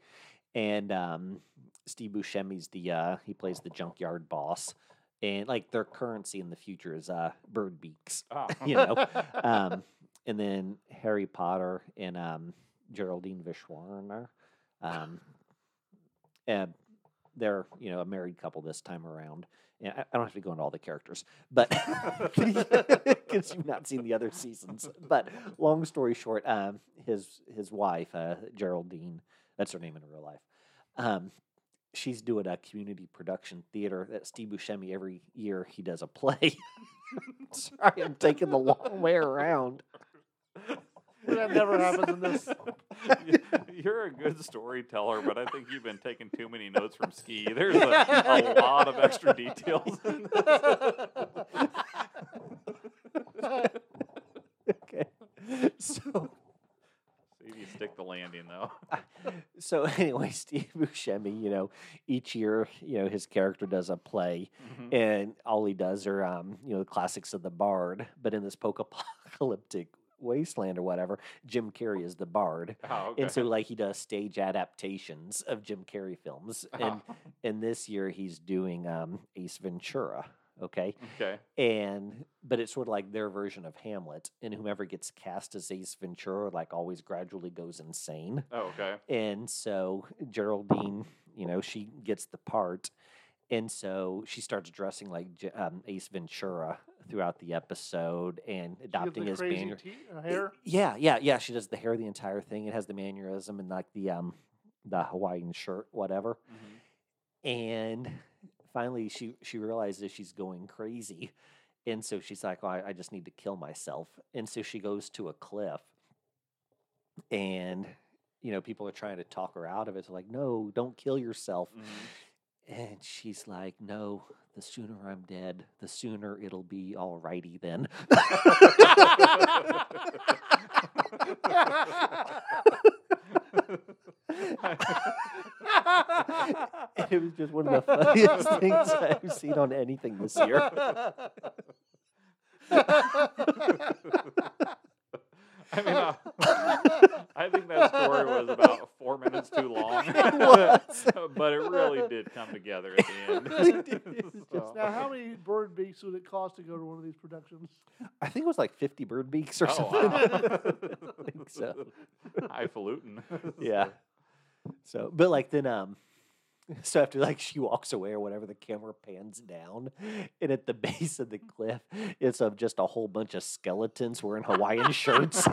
And um, Steve Buscemi's the uh, he plays the junkyard boss, and like their currency in the future is uh, bird beaks, Oh. you know. um, and then Harry Potter and um, Geraldine Viswanathan, um, and they're you know a married couple this time around. And I, I don't have to go into all the characters, but because you've not seen the other seasons. But long story short, um, his his wife uh, Geraldine, that's her name in real life. Um, she's doing a community production theater that Steve Buscemi every year he does a play. Sorry, I'm taking the long way around. That never happens in this. You- You're a good storyteller, but I think you've been taking too many notes from ski. There's a, a lot of extra details in this. okay, so See if you stick the landing, though. so anyway, Steve Buscemi, you know, each year, you know, his character does a play, Mhm. and all he does are, um, you know, the classics of the Bard. But in this post-apocalyptic wasteland or whatever, Jim Carrey is the Bard, Oh, okay. and so like he does stage adaptations of Jim Carrey films, and Oh, and this year he's doing um, Ace Ventura. Okay, okay. and but it's sort of like their version of Hamlet, and whomever gets cast as Ace Ventura like always gradually goes insane. Oh, okay. And so Geraldine, you know, she gets the part. And so she starts dressing like um, Ace Ventura throughout the episode and adopting his manner. te- hair. Yeah, yeah, yeah. She does the hair, the entire thing. It has the mannerism and like the um the Hawaiian shirt, whatever. Mhm. And finally, she she realizes she's going crazy, and so she's like, oh, I, I just need to kill myself." And so she goes to a cliff, and you know, people are trying to talk her out of it. They're like, "No, don't kill yourself." Mhm. And she's like, "No, the sooner I'm dead, the sooner it'll be all righty then." It was just one of the funniest things I've seen on anything this year. I mean, uh, I think that story was about four minutes too long, was. but it really did come together at the end. really did. It was So- now, how many bird beaks would it cost to go to one of these productions? I think it was like 50 bird beaks or Oh, something. wow. I think so. Highfalutin. Yeah. So, but like then, um, so after like she walks away or whatever, the camera pans down, and at the base of the cliff, it's of just a whole bunch of skeletons wearing Hawaiian shirts.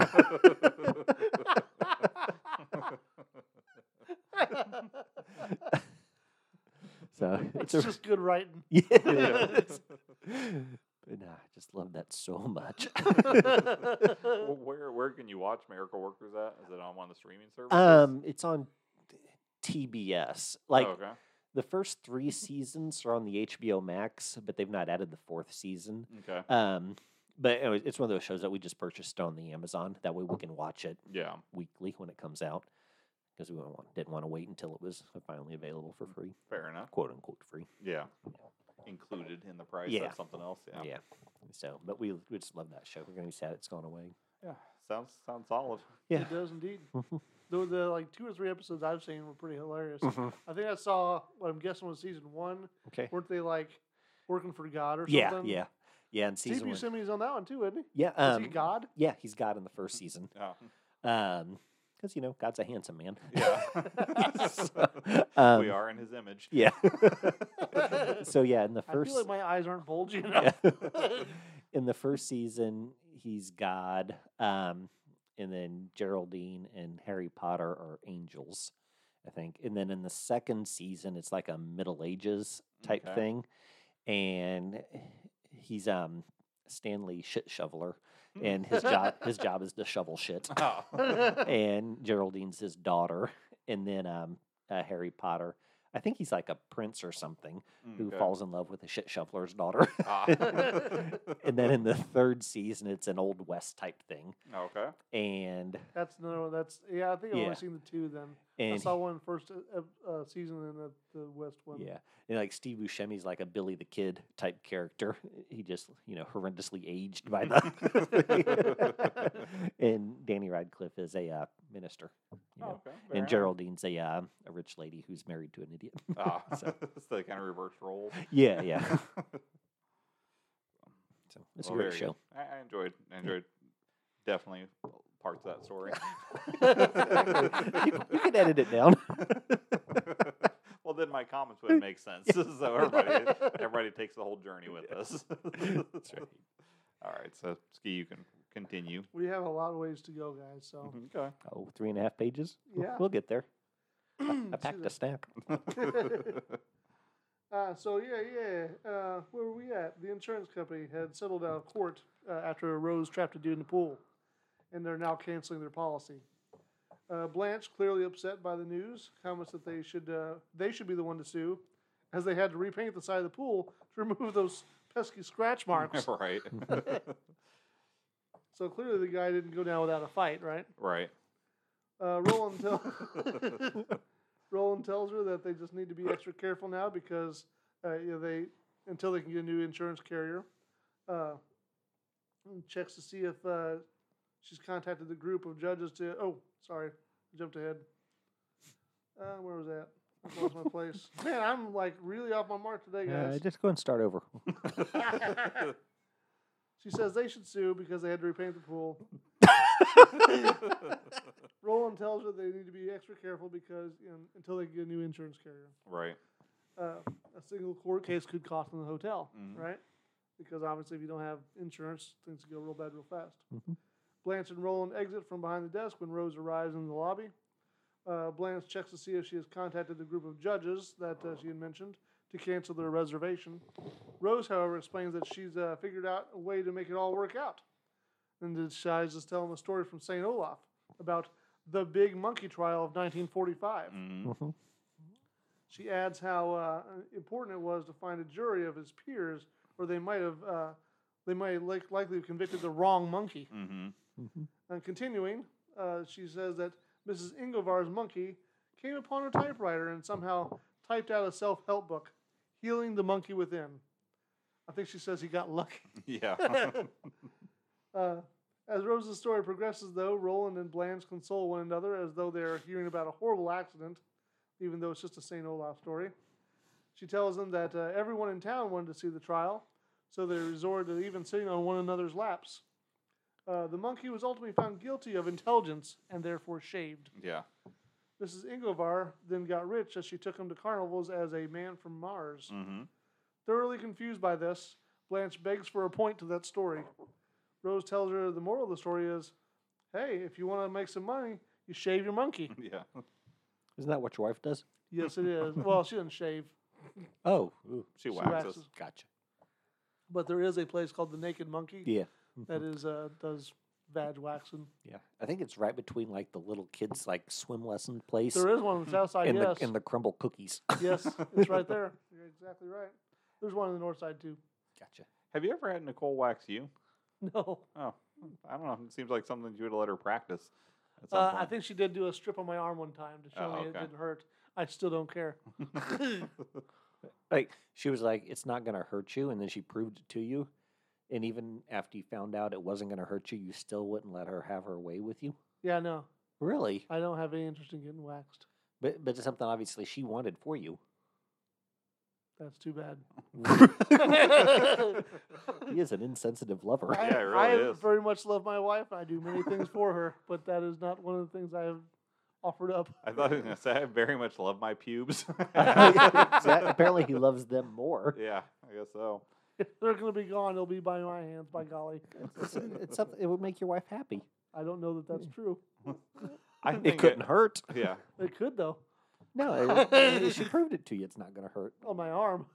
So it's it's a, just good writing. yeah, it Yeah. But nah, I just love that so much. Well, where where can you watch Miracle Workers at? Is it on one of the streaming services? um, it's on TBS. Like oh, okay. the first three seasons are on the HBO Max, but they've not added the fourth season. Okay. Um, but anyway, it's one of those shows that we just purchased on the Amazon. That way we can watch it Yeah. weekly when it comes out because we didn't want, didn't want to wait until it was finally available for free, Fair enough. quote unquote free. Yeah. Included in the price Yeah. of something else. Yeah. Yeah. So, but we we just love that show. We're gonna be sad it's gone away. Yeah. Sounds sounds solid. Yeah. It does indeed. Mhm. The, the like two or three episodes I've seen were pretty hilarious. Mhm. I think I saw what I'm guessing was season one. Okay. Weren't they like working for God or Yeah, something? yeah, yeah. And Steve season one, Buscemi's on that one too, isn't he? yeah, Is um, he God? yeah, he's God in the first season. Yeah. Um, because you know God's a handsome man. Yeah. So, we um, are in his image. Yeah. so yeah, in the I first feel like my eyes aren't bulgy yeah. enough. in the first season, he's God, um, and then Geraldine and Harry Potter are angels, I think. And then in the second season, it's like a Middle Ages type Okay. thing, and he's um Stanley shit shoveler, and his job his job is to shovel shit. Oh. and Geraldine's his daughter, and then um uh, Harry Potter. I think he's like a prince or something who Okay. falls in love with a shit shoveler's daughter. Ah. and then in the third season, it's an old west type thing, okay. and That's no, that's yeah. I think I've Yeah. only seen the two. Then I and saw one first uh, uh, season and the, the West one. Yeah. And like Steve Buscemi's like a Billy the Kid type character. He just, you know, horrendously aged by the. and Danny Radcliffe is a uh, minister. You Oh, okay. Very And. Geraldine's a uh, a rich lady who's married to an idiot. Ah, So- it's the kind of reverse role. yeah, yeah. So it's Well, a great show. I, I enjoyed I enjoyed definitely parts of that story. you, can- you can edit it down. well, then my comments would make sense. so everybody everybody takes the whole journey with us. That's right. All right, so Ski, you can continue. We have a lot of ways to go, guys. So Okay. Oh, three and a half pages? We'll- Yeah. We'll get there. I See packed a that. snack. Uh, so yeah, yeah. Uh, where were we at? The insurance company had settled out of court uh, after Rose trapped a dude in the pool, and they're now canceling their policy. Uh, Blanche, clearly upset by the news, comments that they should uh, they should be the one to sue, as they had to repaint the side of the pool to remove those pesky scratch marks. right. So clearly, the guy didn't go down without a fight, right? right. Uh, Roland, tell Roland tells her that they just need to be extra careful now because uh, you know, they until they can get a new insurance carrier. Uh, checks to see if uh, she's contacted the group of judges to. Oh, sorry, jumped ahead. Uh, where was that? I lost my place. Man, I'm like really off my mark today, Uh, guys. just go and start over. she says they should sue because they had to repaint the pool. Roland tells her they need to be extra careful because you know, until they get a new insurance carrier. right. uh, a single court case could cost them the hotel, Mhm. right? Because obviously, if you don't have insurance, things go real bad real fast. Mhm. Blanche and Roland exit from behind the desk when Rose arrives in the lobby. Uh, Blanche checks to see if she has contacted the group of judges that uh, she had mentioned to cancel their reservation. Rose, however, explains that she's uh, figured out a way to make it all work out. And decides to tell them a story from St. Olaf about the big monkey trial of 1945. Mhm. Mhm. She adds how uh, important it was to find a jury of his peers, or they might have uh, they might like, likely have convicted the wrong monkey. Mhm. Mhm. And continuing, uh, she says that Mrs. Ingovar's monkey came upon a typewriter and somehow typed out a self-help book, "Healing the Monkey Within." I think she says he got lucky. Yeah. Uh, as Rose's story progresses, though, Roland and Blanche console one another as though they're hearing about a horrible accident, even though it's just a St. Olaf story. She tells them that uh, everyone in town wanted to see the trial, so they resorted to even sitting on one another's laps. Uh, the monkey was ultimately found guilty of intelligence and therefore shaved. yeah. Mrs. Ingovar then got rich as she took him to carnivals as a man from Mars. Mm-hmm. Thoroughly confused by this, Blanche begs for a point to that story. Rose tells her the moral of the story is hey, if you want to make some money, you shave your monkey. Yeah. Isn't that what your wife does? yes, it is. Well, she doesn't shave, Oh, ooh, She, She waxes. waxes. gotcha. but there is a place called the Naked Monkey Yeah. that is uh, does vag waxing. Yeah. I think it's right between like the little kids like swim lesson place There is one on the south side, and yes. the and the crumble cookies. yes, it's right there. You're exactly right. There's one on the north side, too. Gotcha. Have you ever had Nicole wax you? No. Oh, I don't know. It seems like something you would let her practice. Uh, I think she did do a strip on my arm one time to show Oh, me it didn't hurt. I still don't care. Like she was like, "It's not gonna hurt you," and then she proved it to you. And even after you found out it wasn't gonna hurt you, you still wouldn't let her have her way with you. yeah, no. Really? I don't have any interest in getting waxed. But but it's something obviously she wanted for you. That's too bad. he is an insensitive lover. I, Yeah, really I is. very much love my wife. I do many things for her, but that is not one of the things I have offered up. I thought he was going to say, I very much love my pubes. That- apparently, he loves them more. yeah, I guess so. If they're going to be gone, they'll be by my hands, by golly. It's, it's something, it would make your wife happy. I don't know that that's true. I It couldn't hurt. Yeah. It could, though. No, it- it- she proved it to you. It's not going to hurt. on my arm.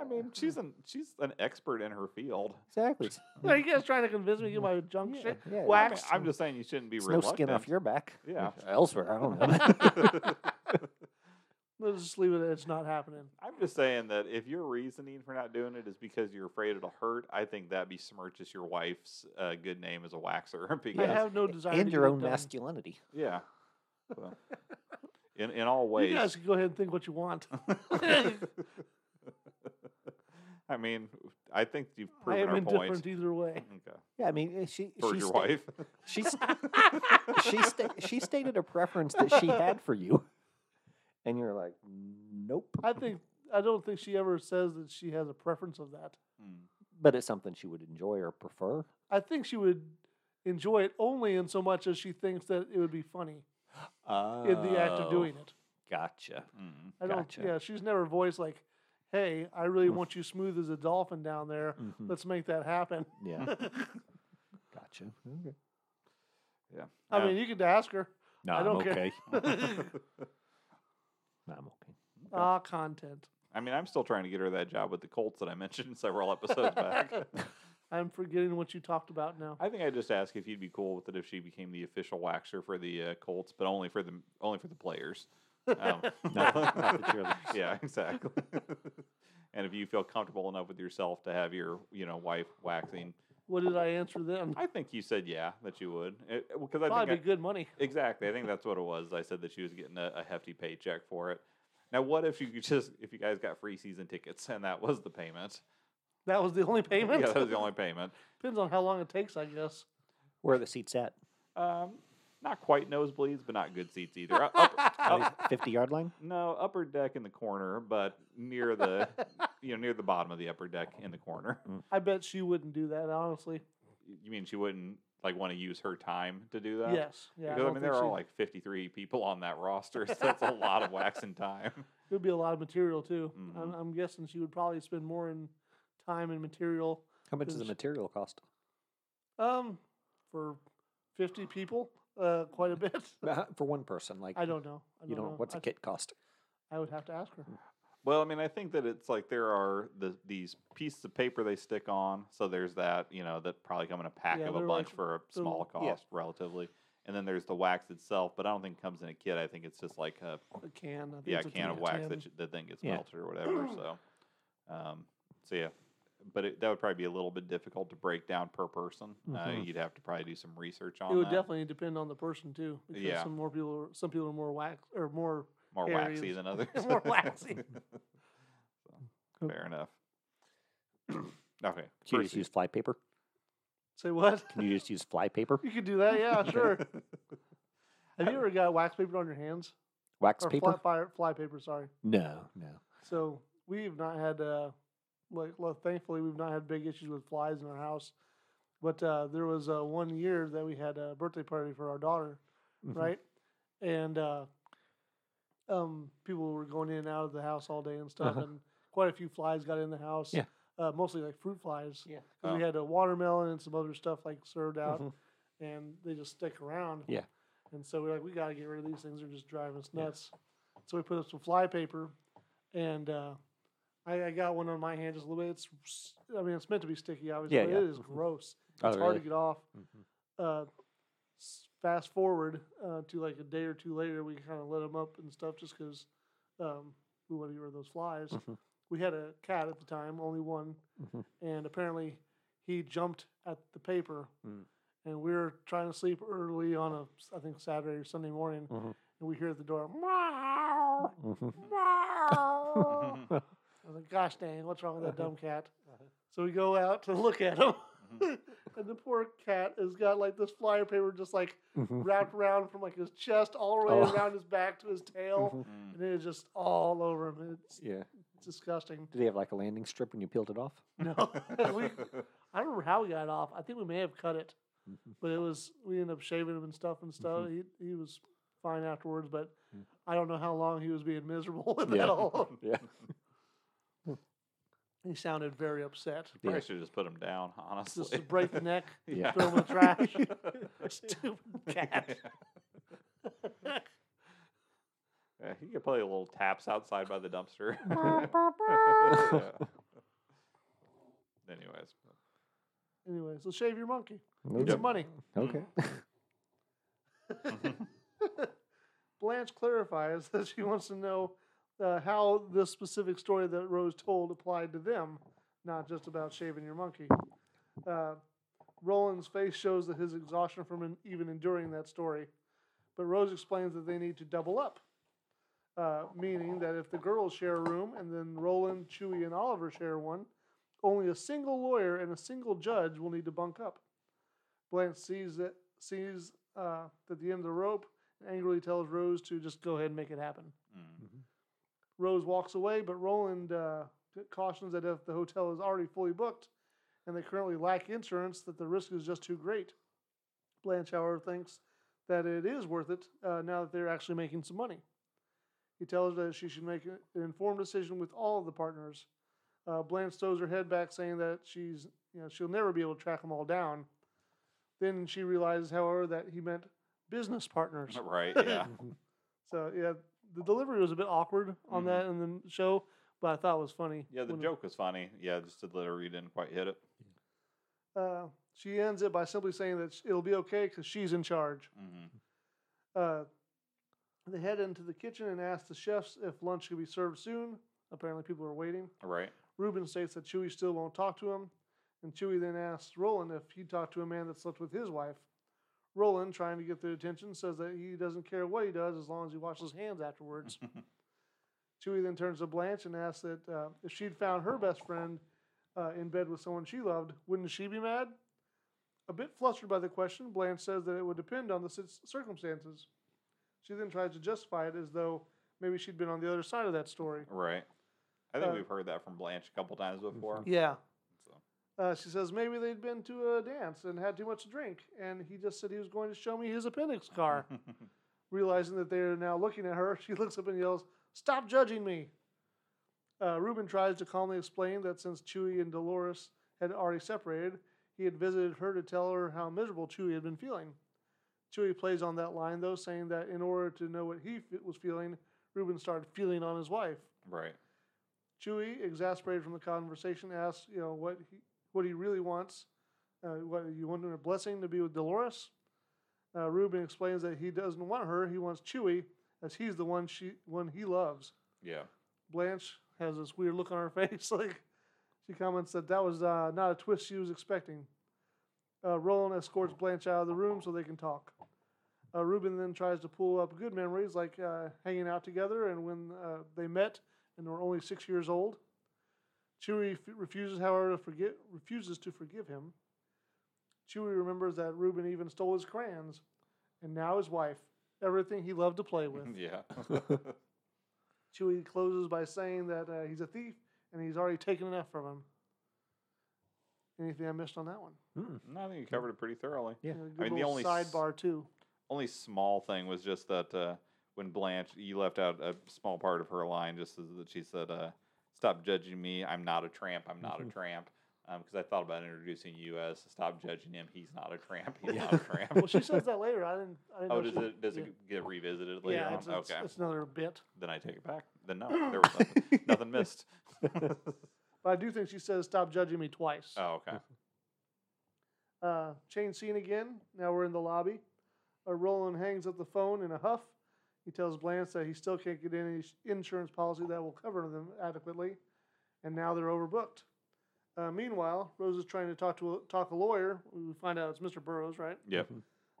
I mean, she's an she's an expert in her field. Exactly. Are you guys trying to convince me to get my junk Yeah, shit yeah. I mean, I'm just saying you shouldn't be It's no reluctant. skin off your back. Yeah. Elsewhere, I don't know. Let's just leave it. It's not happening. I'm just saying that if your reasoning for not doing it is because you're afraid it'll hurt, I think that besmirches your wife's uh, good name as a waxer. because, I have no desire. and to your own done. masculinity. yeah, So, in in all ways, You guys can go ahead and think what you want. I mean, I think you've I proven am our indifferent point. either way. Okay. Yeah, I mean, uh, she For she your sta- wife. She st- she sta- she stated a preference that she had for you, and you're like, nope. I think I don't think she ever says that she has a preference of that. Hmm. But it's something she would enjoy or prefer. I think she would enjoy it only in so much as she thinks that it would be funny in the act of doing it. Gotcha. Mm. I don't. Gotcha. Yeah, she's never voiced like, "Hey, I really want you smooth as a dolphin down there. Mhm. Let's make that happen." Yeah. Gotcha. Okay. Yeah. I mean, you could ask her. No, I I'm don't care. okay. No, I'm okay. Ah, content. I mean, I'm still trying to get her that job with the Colts that I mentioned several episodes back. I'm forgetting what you talked about now. I think I just asked if you'd be cool with it if she became the official waxer for the uh, Colts, but only for the only for the players. Um, Not- not the cheerleaders. yeah, exactly. and if you feel comfortable enough with yourself to have your you know wife waxing, What did I answer then? I think you said yeah that you would because I Probably think be good money. Exactly I think that's what it was. I said that she was getting a, a hefty paycheck for it. Now, what if you could just if you guys got free season tickets and that was the payment? That was the only payment. Yeah, that was the only payment. Depends on how long it takes, I guess. Where are the seats at? Um, not quite nosebleeds, but not good seats either. Uh, Upper, Oh, up- 50 yard line? no, upper deck in the corner, but near the you know near the bottom of the upper deck in the corner. I bet she wouldn't do that, honestly. You mean she wouldn't like want to use her time to do that? yes. Yeah. because I, don't mean there are she'd- like 53 people on that roster, so that's a lot of waxing time. It would be a lot of material too. I'm, Mhm. I'm guessing she would probably spend more in time and material. How much does the material cost? Um, for 50 people, uh, quite a bit. For one person, like I don't know. I you don't know, know. what's I, a kit cost? I would have to ask her. Well, I mean, I think that it's like there are the these pieces of paper they stick on. So there's that, you know, that probably come in a pack Yeah, of a bunch like for a small yeah. cost, relatively. And then there's the wax itself, but I don't think it comes in a kit. I think it's just like a A can. Think yeah a can of wax that, you, that then gets Yeah. melted or whatever. so, um, so yeah, but it, that would probably be a little bit difficult to break down per person. Uh, Mhm. you'd have to probably do some research on It would that. definitely depend on the person too. Because Yeah. some more people, are, some people are more wax or more. More waxy than others. More waxy. So, fair enough. okay. Can you just use fly paper? Say what? Can you just use fly paper? You could do that. Yeah, sure. Have you ever got wax paper on your hands? Wax or paper? Fly, fly, fly paper. Sorry. No, no. So we've not had, uh, like, well, thankfully, we've not had big issues with flies in our house. But uh, there was uh, one year that we had a birthday party for our daughter, Mhm. right? And uh, um, people were going in and out of the house all day and stuff, Uh-huh. and quite a few flies got in the house. Yeah. Uh, mostly like fruit flies. Yeah. Oh. we had a watermelon and some other stuff like served out, Mhm. and they just stick around. Yeah. And so we're like, we got to get rid of these things. They're just driving us Yeah. nuts. So we put up some fly paper, and uh, I, I got one on my hand just a little bit. It's, I mean, it's meant to be sticky, obviously. Yeah, but yeah. It is Mhm. gross. Oh, It's hard really? to get off. Mhm. Uh, fast forward uh, to like a day or two later, we kind of let them up and stuff just because um, we wanted to get rid of those flies. Mhm. We had a cat at the time, only one, Mhm. and apparently he jumped at the paper. Mm. And we were trying to sleep early on a, I think Saturday or Sunday morning, Mhm. and we hear at the door, meow, Mhm. meow. I was like, gosh dang, what's wrong with that dumb cat? So we go out to look at him, and the poor cat has got like this flyer paper just like Mhm. wrapped around from like his chest all the way Oh. around his back to his tail, Mhm. Mm. and it is just all over him. It's Yeah. disgusting. Did he have like a landing strip when you peeled it off? No, we, I don't remember how we got it off. I think we may have cut it, Mhm. but it was we ended up shaving him and stuff and stuff. He he was fine afterwards, but Mm. I don't know how long he was being miserable with Yeah. that all. Yeah. He sounded very upset. Probably should just put him down, honestly. Just to break the neck, Yeah. throw him in the trash. Stupid cat. Yeah, you could play a little taps outside by the dumpster. Yeah. Anyways, Anyway, so shave your monkey. Get Okay. some money. Okay. Hmm. Blanche clarifies that she wants to know uh, how this specific story that Rose told applied to them, not just about shaving your monkey. Uh, Roland's face shows that his exhaustion from en- even enduring that story, but Rose explains that they need to double up, uh, meaning that if the girls share a room and then Roland, Chuy, and Oliver share one, only a single lawyer and a single judge will need to bunk up. Blanche sees that sees uh, the end of the rope and angrily tells Rose to just go ahead and make it happen. mm, Rose walks away, but Roland uh, cautions that if the hotel is already fully booked and they currently lack insurance, that the risk is just too great. Blanche, however, thinks that it is worth it uh, now that they're actually making some money. He tells her that she should make an informed decision with all of the partners. Uh, Blanche throws her head back, saying that she's, you know, she'll never be able to track them all down. Then she realizes, however, that he meant business partners. right? Yeah. So yeah, the delivery was a bit awkward on Mhm. that in the show, but I thought it was funny. Yeah, the joke was funny. Yeah, just the delivery didn't quite hit it. Uh, she ends it by simply saying that it'll be okay because she's in charge. hmm Uh, they head into the kitchen and ask the chefs if lunch could be served soon. Apparently, people are waiting. Right. Ruben states that Chuy still won't talk to him, and Chuy then asks Roland if he'd talk to a man that slept with his wife. Roland, trying to get their attention, says that he doesn't care what he does as long as he washes his hands afterwards. Chuy then turns to Blanche and asks that uh, if she'd found her best friend uh, in bed with someone she loved, wouldn't she be mad? A bit flustered by the question, Blanche says that it would depend on the cir- circumstances. She then tries to justify it as though maybe she'd been on the other side of that story. Right. I think Uh, we've heard that from Blanche a couple times before. Yeah. Uh, she says maybe they'd been to a dance and had too much to drink, and he just said he was going to show me his appendix car. Realizing that they're now looking at her, she looks up and yells, Stop judging me! Uh, Reuben tries to calmly explain that since Chuy and Dolores had already separated, he had visited her to tell her how miserable Chuy had been feeling. Chuy plays on that line, though, saying that in order to know what he f- was feeling, Reuben started feeling on his wife. right. Chuy, exasperated from the conversation, asks, you know, what he, what he really wants. Uh, what you want a blessing to be with Dolores? Uh, Reuben explains that he doesn't want her; he wants Chuy, as he's the one she one he loves. Yeah. Blanche has this weird look on her face, like she comments that that was uh, not a twist she was expecting. Uh, Roland escorts Blanche out of the room so they can talk. Uh, Reuben then tries to pull up good memories, like uh, hanging out together and when uh, they met and were only six years old. Chuy f- refuses, however, to forget refuses to forgive him. Chuy remembers that Reuben even stole his crayons, and now his wife, everything he loved to play with. yeah. Chuy closes by saying that uh, he's a thief and he's already taken enough from him. Anything I missed on that one? Mm. No, I think you covered it pretty thoroughly. Yeah. You know, I mean, the only sidebar too. Only small thing was just that uh, when Blanche, you left out a small part of her line, just that she said, uh, "Stop judging me. I'm not a tramp. I'm not a tramp." Because I thought about introducing you as "Stop judging him. He's not a tramp. He's not a tramp." Well, she says that later. I didn't. I didn't oh, know does she- it does yeah. it get revisited later Yeah, on? it's, it's, okay, it's another bit. then I take it back. Then no, there was nothing, nothing missed. But I do think she says, "Stop judging me" twice. oh, okay. Uh, change scene again. Now we're in the lobby. Uh, Roland hangs up the phone in a huff. He tells Blanche that he still can't get any insurance policy that will cover them adequately, and now they're overbooked. Uh, meanwhile, Rose is trying to talk to a, talk a lawyer. We find out it's Mr. Burroughs, right? Yep.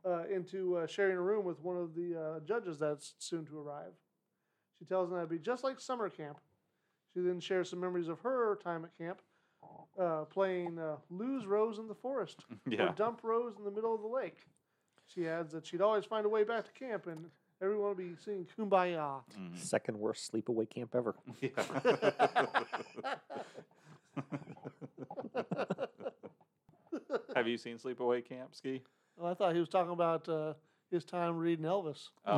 Uh, into uh, sharing a room with one of the uh, judges that's soon to arrive. She tells him that it'd be just like summer camp. She then shares some memories of her time at camp, uh, playing uh, lose Rose in the forest or dump Rose in the middle of the lake. She adds that she'd always find a way back to camp and everyone will be singing Kumbaya. Mhm. Second worst sleepaway camp ever. Have you seen Sleepaway Camp, Ski? Oh, I thought he was talking about uh, his time reading Elvis. Oh.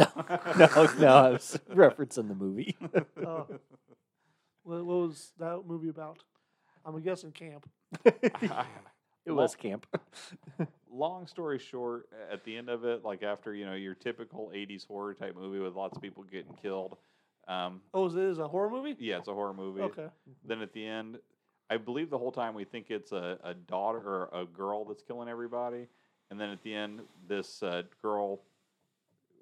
no, no, I was referencing the movie. Oh. What, what was that movie about? I'm guessing camp. It was camp. Long story short, at the end of it, like after you know your typical '80s horror type movie with lots of people getting killed, Um, Oh, is it is a horror movie? yeah, it's a horror movie. Okay. Then at the end, I believe the whole time we think it's a, a daughter or a girl that's killing everybody, and then at the end, this uh, girl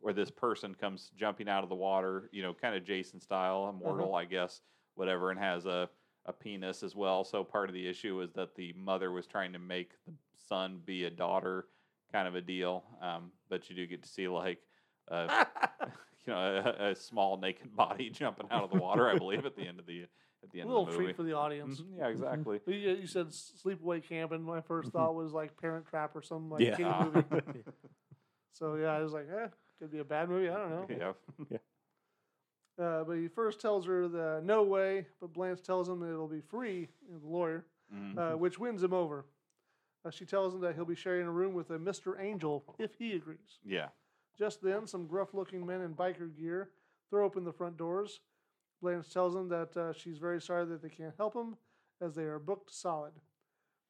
or this person comes jumping out of the water, you know, kind of Jason style, immortal, I guess, whatever, and has a a penis as well. So part of the issue is that the mother was trying to make the son be a daughter, kind of a deal. Um, but you do get to see like. Uh, you know, a, a small naked body jumping out of the water. I believe at the end of the at the a end little of the movie. treat for the audience. Mhm, Yeah, exactly. You, you said sleepaway camp, and my first Mhm. thought was like Parent Trap or some like Yeah. Ah. movie. So yeah, I was like, eh, could be a bad movie. I don't know. Yeah. yeah. Uh, but he first tells her the no way, but Blanche tells him that it'll be free, you know, the lawyer, Mhm. uh, which wins him over. Uh, she tells him that he'll be sharing a room with a Mr. Angel if he agrees. yeah. Just then, some gruff looking men in biker gear throw open the front doors. Blanche tells them that uh, she's very sorry that they can't help him as they are booked solid.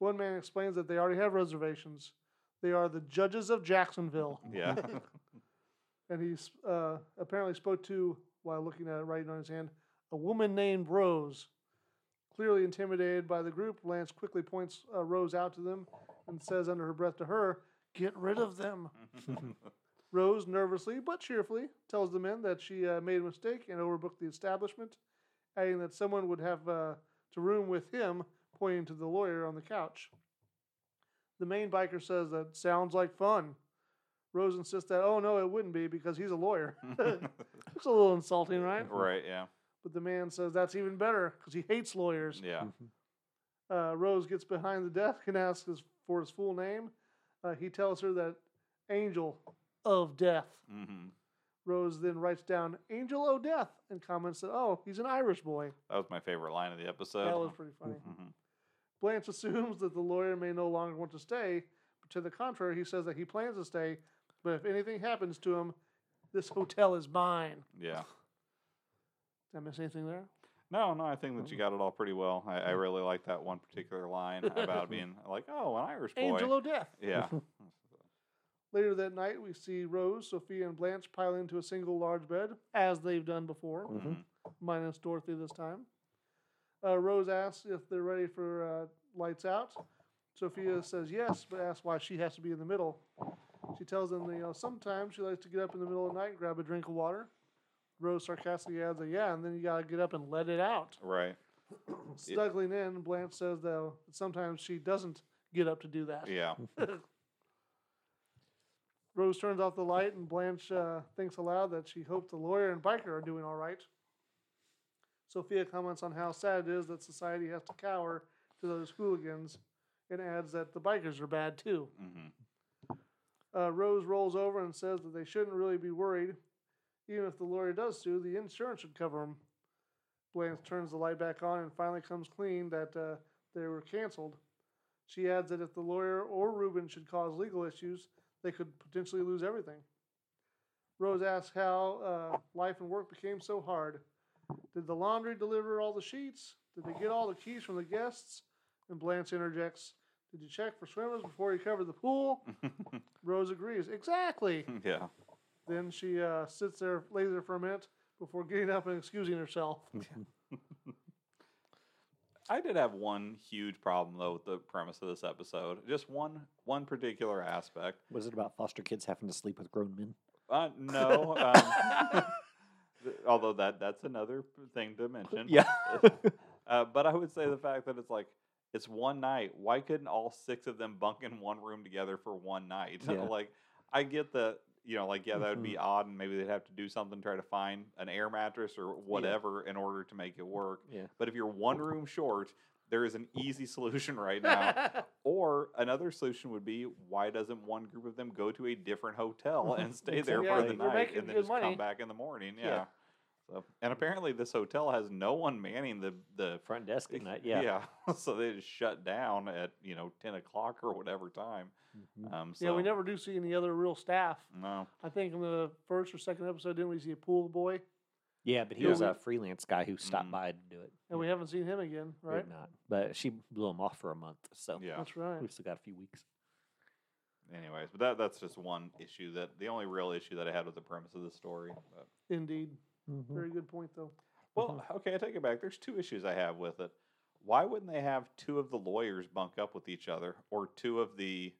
One man explains that they already have reservations. They are the judges of Jacksonville. Yeah. and he uh, apparently spoke to, while looking at it writing on his hand, a woman named Rose. Clearly intimidated by the group, Lance quickly points uh, Rose out to them and says under her breath to her, Get rid of them. Rose, nervously but cheerfully, tells the men that she uh, made a mistake and overbooked the establishment, adding that someone would have uh, to room with him, pointing to the lawyer on the couch. The main biker says that sounds like fun. Rose insists that, oh no, it wouldn't be because he's a lawyer. it's a little insulting, right? right. Yeah. But the man says that's even better because he hates lawyers. Yeah. Uh, Rose gets behind the desk and asks his, for his full name. Uh, he tells her that Angel of Death. hmm Rose then writes down Angel of Death and comments that, oh, he's an Irish boy. That was my favorite line of the episode. that was pretty funny. Mhm. Blanche assumes that the lawyer may no longer want to stay, but to the contrary, he says that he plans to stay, but if anything happens to him, this hotel is mine. Yeah. Did I miss anything there? No, no, I think that you got it all pretty well. I, I really like that one particular line about being like, oh, an Irish boy. Angel O' Death. Yeah. Later that night, we see Rose, Sophia, and Blanche pile into a single large bed, as they've done before, Mhm. minus Dorothy this time. Uh, Rose asks if they're ready for uh, lights out. Sophia says yes, but asks why she has to be in the middle. She tells them that you know sometimes she likes to get up in the middle of the night and grab a drink of water. Rose sarcastically adds that yeah, and then you gotta get up and let it out. Right. Snuggling in, Blanche says though that sometimes she doesn't get up to do that. Yeah. Rose turns off the light, and Blanche uh, thinks aloud that she hopes the lawyer and biker are doing all right. Sophia comments on how sad it is that society has to cower to those hooligans, and adds that the bikers are bad too. hmm Uh, Rose rolls over and says that they shouldn't really be worried. Even if the lawyer does sue, the insurance should cover them. Blanche turns the light back on and finally comes clean that uh, they were canceled. She adds that if the lawyer or Reuben should cause legal issues, they could potentially lose everything. Rose asks how uh, life and work became so hard. Did the laundry deliver all the sheets? Did they get all the keys from the guests? And Blanche interjects, Did you check for swimmers before you covered the pool? Rose agrees. Exactly. yeah. then she uh, sits there, lays there for a minute before getting up and excusing herself. I did have one huge problem though with the premise of this episode. Just one one particular aspect. Was it about foster kids having to sleep with grown men? Uh, no. Um, although that that's another thing to mention. Yeah. uh, but I would say the fact that it's like it's one night. Why couldn't all six of them bunk in one room together for one night? Yeah. like I get the, You know, like yeah, that would Mhm. be odd, and maybe they'd have to do something, try to find an air mattress or whatever in order to make it work. Yeah. But if you're one room short, there is an easy solution right now. or another solution would be why doesn't one group of them go to a different hotel and stay there for the night and then just money. come back in the morning? Yeah. Yeah. So and apparently this hotel has no one manning the the Front desk at night. Yeah. so they just shut down at you know ten o'clock or whatever time. Mhm. Um, so, yeah, we never do see any other real staff. No. I think in the first or second episode, didn't we see a pool boy? Yeah, but he Yeah, was a freelance guy who stopped Mhm. by to do it. And we haven't seen him again, right? have not. But she blew him off for a month, so Yeah. That's right. we've still got a few weeks. Anyways, but that that's just one issue that the only real issue that I had with the premise of the story. But, Indeed. Mhm. Very good point, though. Well, okay, I take it back. There's two issues I have with it. Why wouldn't they have two of the lawyers bunk up with each other, or two of the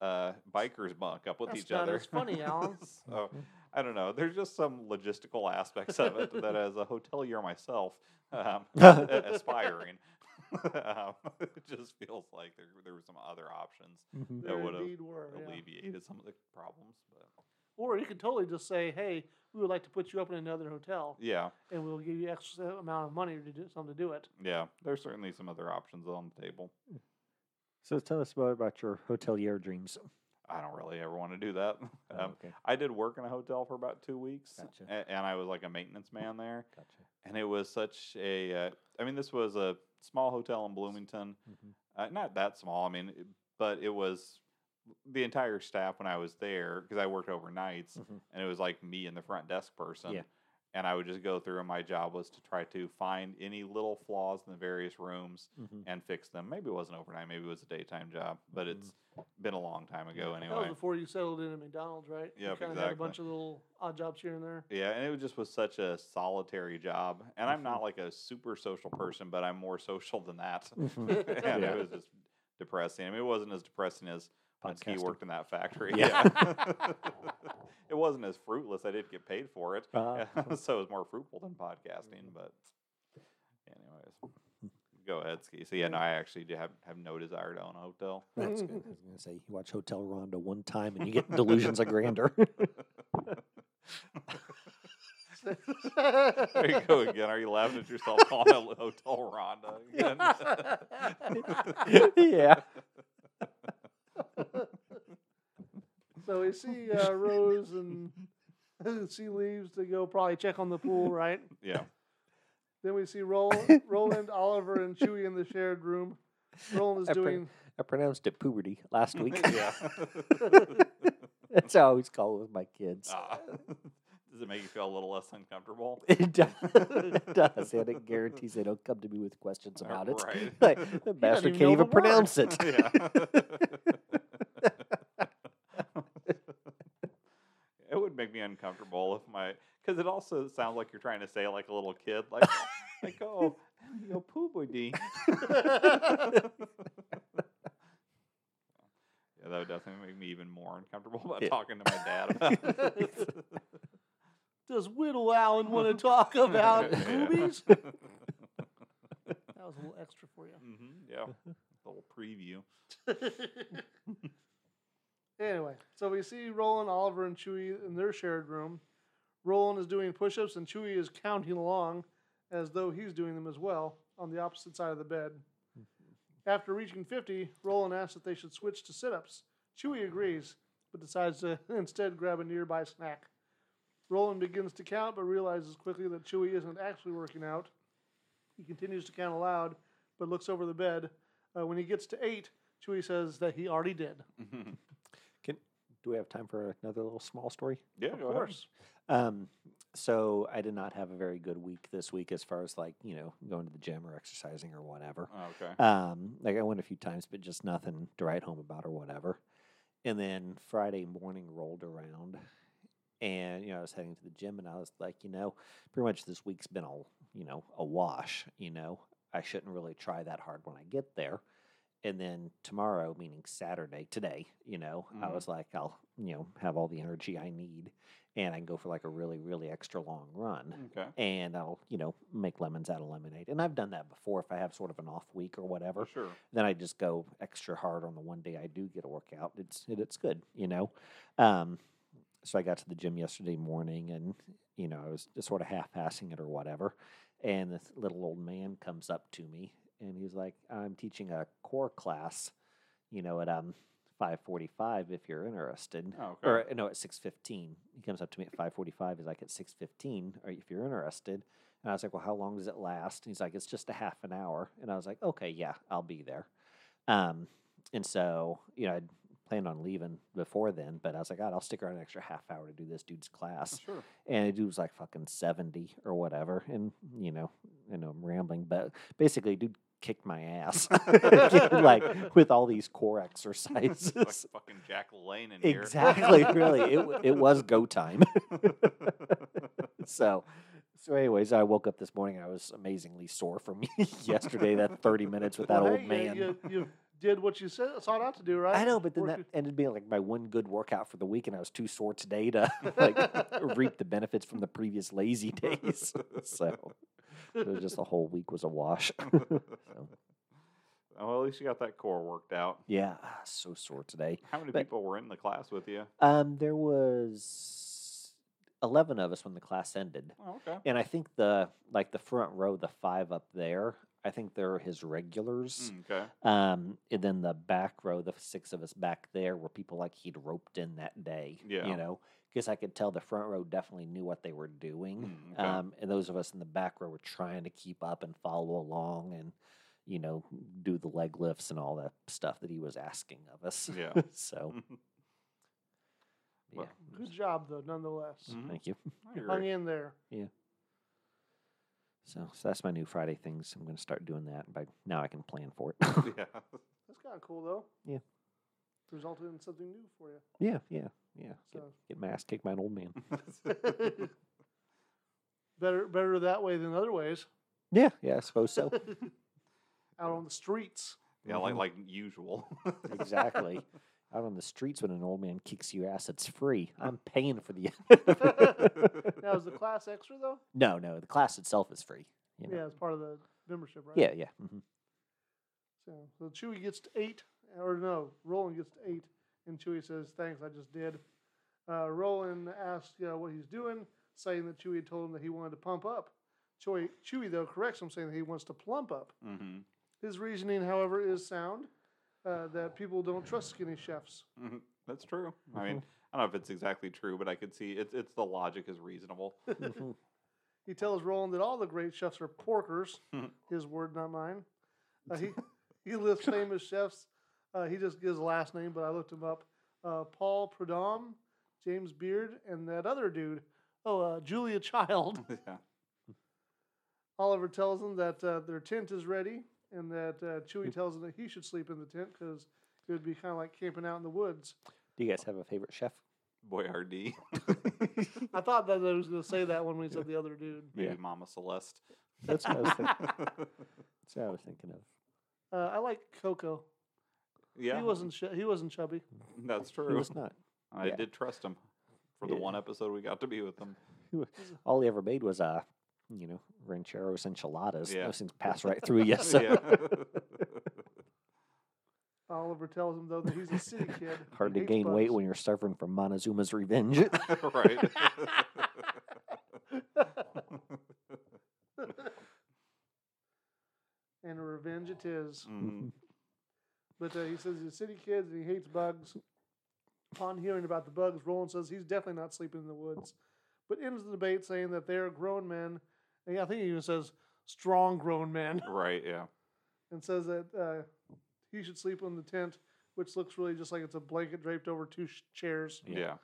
uh, bikers bunk up with That's each not other? as funny, Allen. so I don't know. There's just some logistical aspects of it that, as a hotelier myself, um, a- aspiring, um, it just feels like there there were some other options Mhm. that would have indeed were. yeah. alleviated some of the problems. But Or you could totally just say, "Hey, we would like to put you up in another hotel, yeah, and we'll give you extra amount of money to do something to do it." yeah, there's certainly some other options on the table. So tell us about, about your hotelier dreams. I don't really ever want to do that. Oh, Um, okay. I did work in a hotel for about two weeks, Gotcha. a- and I was like a maintenance man there. Gotcha. And it was such a, uh, I mean, this was a small hotel in Bloomington, Mhm. uh, not that small. I mean, but it was the entire staff when I was there because I worked overnights, Mhm. and it was like me and the front desk person. Yeah. And I would just go through, and my job was to try to find any little flaws in the various rooms Mhm. and fix them. Maybe it wasn't overnight, maybe it was a daytime job, but Mhm. it's been a long time ago That was anyway. before you settled in at McDonald's, right? Yeah, of had a bunch of little odd jobs here and there. Yeah, and it was just was such a solitary job. And I'm Mhm. not like a super social person, but I'm more social than that. Mhm. and Yeah. it was just depressing. I mean, it wasn't as depressing as when he worked in that factory. Yeah. Yeah. it wasn't as fruitless. I did get paid for it. Uh, so it was more fruitful than podcasting. But anyways, go ahead, Ski. So yeah, no, I actually do have, have no desire to own a hotel. That's good. I was going to say, you watch Hotel Rwanda one time and you get delusions of grandeur. There you go again. Are you laughing at yourself calling it Hotel Rhonda again? yeah. So we see uh, Rose and she leaves to go probably check on the pool, right? yeah. Then we see Roland, Roland, Oliver, and Chuy in the shared room. Roland I is pro- doing. I pronounced it puberty last week. yeah. That's how I always call it with my kids. Ah. does it make you feel a little less uncomfortable? It does. it does. And it guarantees they don't come to me with questions about it. Like, the bastard even can't know even pronounce it. yeah. it would make me uncomfortable if my because it also sounds like you're trying to say it like a little kid, like like oh yo poobody. Yeah, that would definitely make me even more uncomfortable about Yeah. talking to my dad about it. Does Whittle Allen want to talk about boobies? That was a little extra for you. Mm-hmm, yeah, a little preview. Anyway, so we see Roland, Oliver, and Chuy in their shared room. Roland is doing push ups, and Chuy is counting along as though he's doing them as well on the opposite side of the bed. After reaching 50, Roland asks if they should switch to sit ups. Chuy agrees, but decides to instead grab a nearby snack. Roland begins to count, but realizes quickly that Chuy isn't actually working out. He continues to count aloud, but looks over the bed. Uh, when he gets to eight, Chuy says that he already did. Do we have time for another little small story? yeah, of go ahead. course. Um, so I did not have a very good week this week as far as like, you know, going to the gym or exercising or whatever. Oh, okay. Um, like I went a few times, but just nothing to write home about or whatever. And then Friday morning rolled around, and you know I was heading to the gym, and I was like, you know, pretty much this week's been a you know a wash. You know, I shouldn't really try that hard when I get there. And then tomorrow, meaning Saturday, today, you know, I Mhm. was like, I'll you know have all the energy I need, and I can go for like a really really extra long run Okay. and I'll, you know, make lemons out of lemonade. And I've done that before if I have sort of an off week or whatever. Sure. Then I just go extra hard on the one day I do get a workout. It's it, it's good, you know. Um, so I got to the gym yesterday morning, and you know I was just sort of half-assing it or whatever. And this little old man comes up to me, and he's like, "I'm teaching a core class, you know, at um 5:45 if you're interested." Oh, okay. or no, at six fifteen. He comes up to me at five forty five. He's like, at six fifteen, or if you're interested. And I was like, well, how long does it last? And he's like, it's just a half an hour. And I was like, okay, yeah, I'll be there. Um, and so you know, I'd planned on leaving before then, but I was like, God, I'll stick around an extra half hour to do this dude's class. Sure. And the dude was like fucking seventy or whatever. And you know, I know I'm rambling, but basically, dude kicked my ass like with all these core exercises. like fucking Jack LaLanne in here. Exactly, really. It, it was go time. so, so anyways, I woke up this morning. I was amazingly sore from yesterday. That thirty minutes with that Well, old hey, man. You, you, you did what you said, sought out to do, right? I know, but then Work that ended being like my one good workout for the week, and I was too sore today to like reap the benefits from the previous lazy days. so it was just the whole week was a wash. so, well, at least you got that core worked out. yeah, ah, so sore today. How many But- people were in the class with you? Um, there was eleven of us when the class ended, Oh, okay. and I think the like the front row, the five up there, I think they're his regulars. Mm, okay. Um, and then the back row, the six of us back there, were people like he'd roped in that day. Yeah. You know, because I could tell the front row definitely knew what they were doing. Mm, okay. Um, and those of us in the back row were trying to keep up and follow along and, you know, do the leg lifts and all that stuff that he was asking of us. Yeah. so, yeah. Well, Good job, though, nonetheless. Mhm. Thank you. I hung in there. So, so that's my new Friday things. I'm going to start doing that. By now, I can plan for it. yeah. That's kind of cool, though. Yeah. Resulted in something new for you. yeah, yeah, yeah. Get, So get my ass kicked by an old man. better, better that way than other ways. Yeah, yeah, I suppose so. Out on the streets. yeah, like Mhm. like usual. exactly. Out on the streets when an old man kicks your ass, it's free. I'm paying for the. Now, is the class extra though? no, no, the class itself is free. You know? Yeah, it's part of the membership, right? Yeah, yeah. hmm So, so Chuy gets to eight, or no, Roland gets to eight, and Chuy says, "Thanks, I just did." Uh, Roland asks uh, what he's doing, saying that Chuy had told him that he wanted to pump up. Chuy, Chuy though corrects him, saying that he wants to plump up. hmm His reasoning, however, is sound. Uh, that people don't trust skinny chefs. hmm That's true. I Mm-hmm. mean, I don't know if it's exactly true, but I could see it's it's the logic is reasonable. He tells Roland that all the great chefs are porkers. Mhm. his word, not mine. Uh, he he lists famous chefs. Uh, he just gives a last name, but I looked him up. Uh, Paul Prudhomme, James Beard, and that other dude. Oh, uh, Julia Child. yeah. Oliver tells them that uh, their tent is ready, and that uh, Chuy tells him that he should sleep in the tent because it would be kind of like camping out in the woods. Do you guys have a favorite chef? Boyardee. I thought that I was going to say that when we said the other dude. Maybe Yeah. Mama Celeste. That's what I was thinking. That's what I was thinking of. Uh, I like Coco. Yeah. He wasn't. Sh- he wasn't chubby. That's true. He true. was not. I yeah. did trust him for the Yeah. one episode we got to be with him. All he ever made was uh, you know, rancheros enchiladas. Yeah. Those things pass right through you. So Yeah. Oliver tells him though that he's a city kid. hard to hates gain weight when you're suffering from Montezuma's revenge. right. and a revenge it is. Mhm. But uh, he says he's a city kid and he hates bugs. Upon hearing about the bugs, Roland says he's definitely not sleeping in the woods. But ends the debate saying that they are grown men. And I think he even says strong grown men. Right. Yeah. And says that uh, he should sleep in the tent, which looks really just like it's a blanket draped over two sh- chairs. Yeah.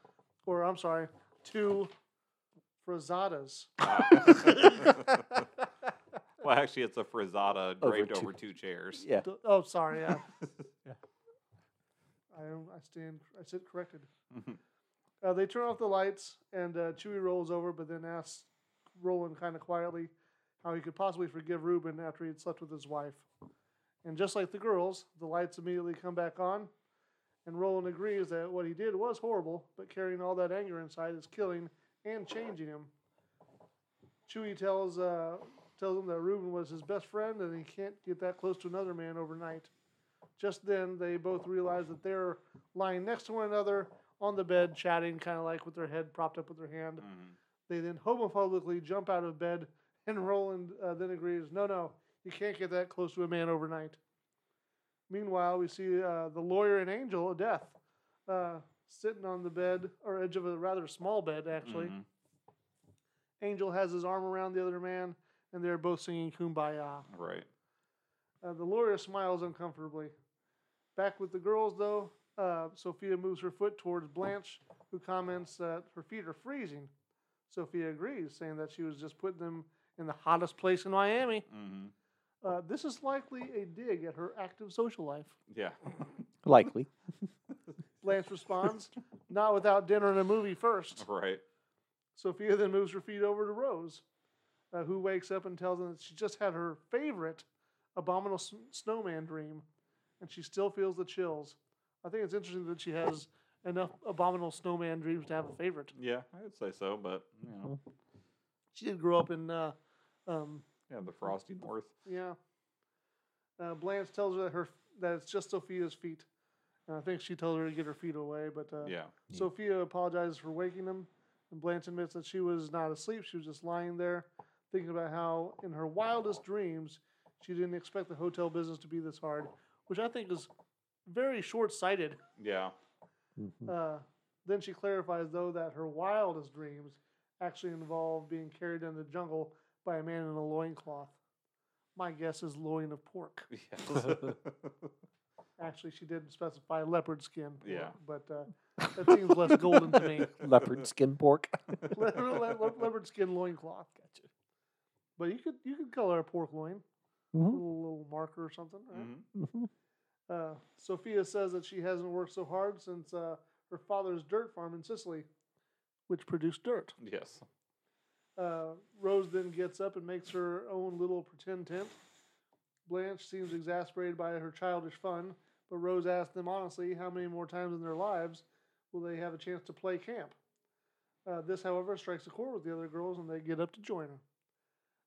Or, I'm sorry, two frizadas. well, actually, it's a frizzata Over draped over two chairs. yeah. D- Oh, sorry. Yeah. I am. I stand. I sit corrected. Mhm. Uh, they turn off the lights, and uh, Chuy rolls over, but then asks Roland kind of quietly how he could possibly forgive Reuben after he had slept with his wife. And just like the girls, the lights immediately come back on, and Roland agrees that what he did was horrible, but carrying all that anger inside is killing and changing him. Chuy tells uh, tells him that Reuben was his best friend, and he can't get that close to another man overnight. Just then, they both realize that they're lying next to one another on the bed, chatting, kind of like with their head propped up with their hand. Mhm. They then homophobically jump out of bed, and Roland uh, then agrees, no, no, you can't get that close to a man overnight. Meanwhile, we see uh, the lawyer and Angel, of Death, uh, sitting on the bed, or edge of a rather small bed, actually. Mhm. Angel has his arm around the other man, and they're both singing Kumbaya. Right. Uh, the lawyer smiles uncomfortably. Back with the girls, though, uh, Sophia moves her foot towards Blanche, who comments that her feet are freezing. Sophia agrees, saying that she was just putting them in the hottest place in Miami. hmm Uh, this is likely a dig at her active social life. Yeah. Likely. Blanche responds, Not without dinner and a movie first. right. Sophia then moves her feet over to Rose, uh, who wakes up and tells them that she just had her favorite abominable s- snowman dream, and she still feels the chills. I think it's interesting that she has enough abominable snowman dreams to have a favorite. Yeah, I would say so, but you know, She did grow up in, uh, um, yeah, the frosty north. yeah. Uh, Blanche tells her that her that it's just Sophia's feet. And I think she told her to get her feet away, but uh, Yeah, Yeah. Sophia apologizes for waking them, and Blanche admits that she was not asleep. She was just lying there, thinking about how, in her wildest dreams, she didn't expect the hotel business to be this hard, which I think is very short sighted. yeah, Mhm. Uh, then she clarifies, though, that her wildest dreams actually involve being carried in the jungle by a man in a loincloth. My guess is loin of pork. yes. Actually, she didn't specify leopard skin. pork, Yeah. But uh, that seems less golden to me. Leopard skin pork. Le- le- le- leopard skin loincloth. Gotcha. But you could you could color a pork loin, a Mhm. little, little marker or something. Right? Mhm. Mhm. Uh, Sophia says that she hasn't worked so hard since uh, her father's dirt farm in Sicily, which produced dirt. Yes. Uh, Rose then gets up and makes her own little pretend tent. Blanche seems exasperated by her childish fun, but Rose asks them honestly how many more times in their lives will they have a chance to play camp. Uh, this, however, strikes a chord with the other girls, and they get up to join her.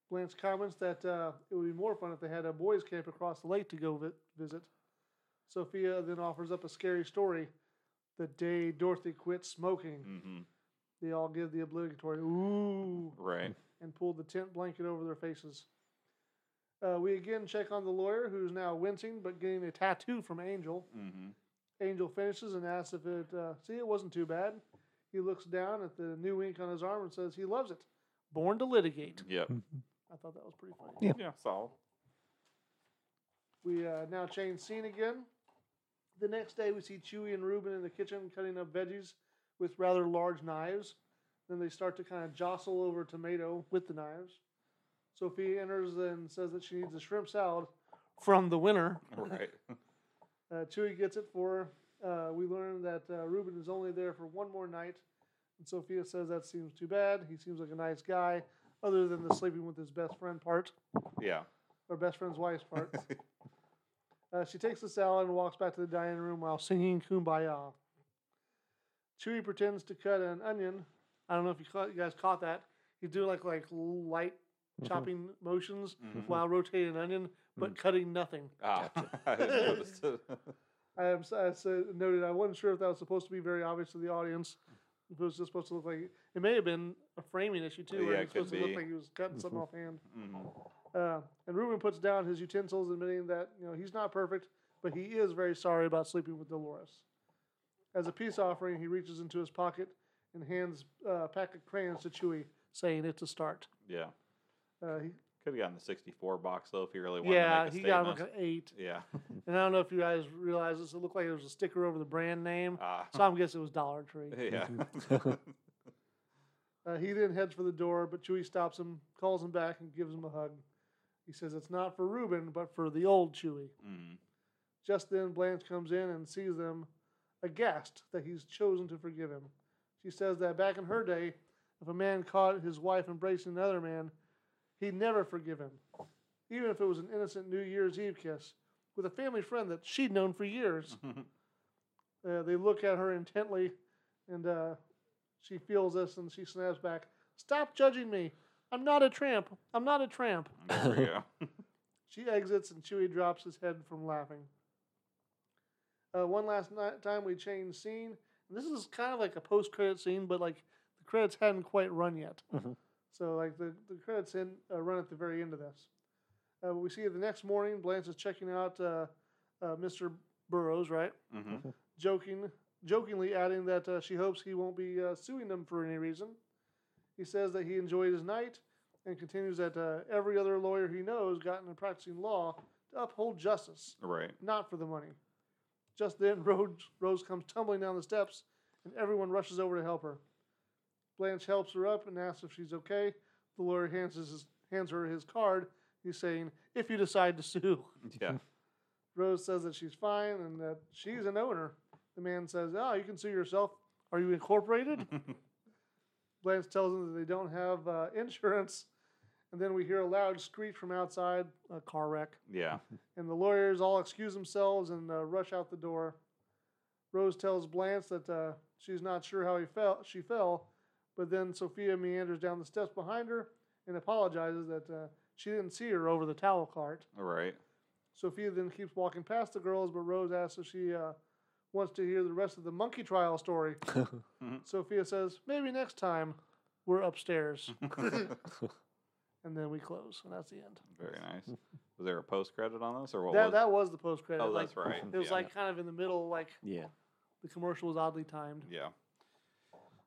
Blanche comments that uh, it would be more fun if they had a boys' camp across the lake to go vi- visit. Sophia then offers up a scary story the day Dorothy quit smoking. hmm They all give the obligatory ooh Right. and pull the tent blanket over their faces. Uh, we again check on the lawyer, who's now wincing but getting a tattoo from Angel. hmm Angel finishes and asks if it. Uh, see, it wasn't too bad. He looks down at the new ink on his arm and says he loves it. Born to litigate. Yep. I thought that was pretty funny. Yeah. Yeah. Solid. We uh, now change scene again. The next day, we see Chuy and Reuben in the kitchen cutting up veggies with rather large knives. Then they start to kind of jostle over tomato with the knives. Sophie enters and says that she needs a shrimp salad from the winner. Right. Uh, Chuy gets it for her. Uh, we learn that uh, Reuben is only there for one more night. And Sophia says that seems too bad. He seems like a nice guy, other than the sleeping with his best friend part, yeah. or best friend's wife's part. Uh, she takes the salad and walks back to the dining room while singing Kumbaya. Chuy pretends to cut an onion. I don't know if you, caught, you guys caught that. He's doing like like light Mhm. chopping motions Mhm. while rotating an onion, but cutting nothing. Ah, I didn't notice it. I am s- I said, noted I wasn't sure if that was supposed to be very obvious to the audience. If it was just supposed to look like it may have been a framing issue too, where Yeah, it it was supposed could to look be. like he was cutting something Mhm. offhand. Mhm. Uh, and Ruben puts down his utensils, admitting that you know he's not perfect, but he is very sorry about sleeping with Dolores. As a peace offering, he reaches into his pocket and hands uh, a pack of crayons to Chuy, saying it's a start. Yeah. Uh, he, Could have gotten the 64 box though if he really wanted yeah, to make a he got statement. like an eight. Yeah. And I don't know if you guys realize this. It looked like there was a sticker over the brand name, Ah. so I'm guessing it was Dollar Tree. yeah. Uh, he then heads for the door, but Chuy stops him, calls him back, and gives him a hug. He says it's not for Reuben, but for the old Chuy. Mhm. Just then, Blanche comes in and sees them aghast that he's chosen to forgive him. She says that back in her day, if a man caught his wife embracing another man, he'd never forgive him, even if it was an innocent New Year's Eve kiss with a family friend that she'd known for years. Uh, they look at her intently, and uh, she feels this, and she snaps back, "Stop judging me! I'm not a tramp. I'm not a tramp." there. She exits, and Chuy drops his head from laughing. Uh, one last ni- time, we change scene. And this is kind of like a post-credit scene, but like the credits hadn't quite run yet. So like the the credits in, uh, run at the very end of this. Uh, we see the next morning, Blanche is checking out uh, uh, Mr. Burrows, right? hmm joking, jokingly adding that uh, she hopes he won't be uh, suing them for any reason. He says that he enjoyed his night and continues that uh, every other lawyer he knows got into practicing law to uphold justice, Right. not for the money. Just then, Rose, Rose comes tumbling down the steps, and everyone rushes over to help her. Blanche helps her up and asks if she's okay. The lawyer hands, his, hands her his card. He's saying, if you decide to sue. Yeah. Rose says that she's fine and that she's an owner. The man says, "Oh, you can sue yourself. Are you incorporated?" Blanche tells him that they don't have uh, insurance, and then we hear a loud screech from outside, a car wreck, Yeah. and the lawyers all excuse themselves and uh, rush out the door. Rose tells Blanche that uh, she's not sure how he fell. She fell, but then Sophia meanders down the steps behind her and apologizes that uh, she didn't see her over the towel cart. All right. Sophia then keeps walking past the girls, but Rose asks if she uh, wants to hear the rest of the monkey trial story. Sophia says, maybe next time we're upstairs. and then we close, and that's the end. Very nice. Was there a post credit on this or what that, was that was the post credit. Oh, like, that's right. It was Yeah. like kind of in the middle, like yeah. the commercial was oddly timed. Yeah.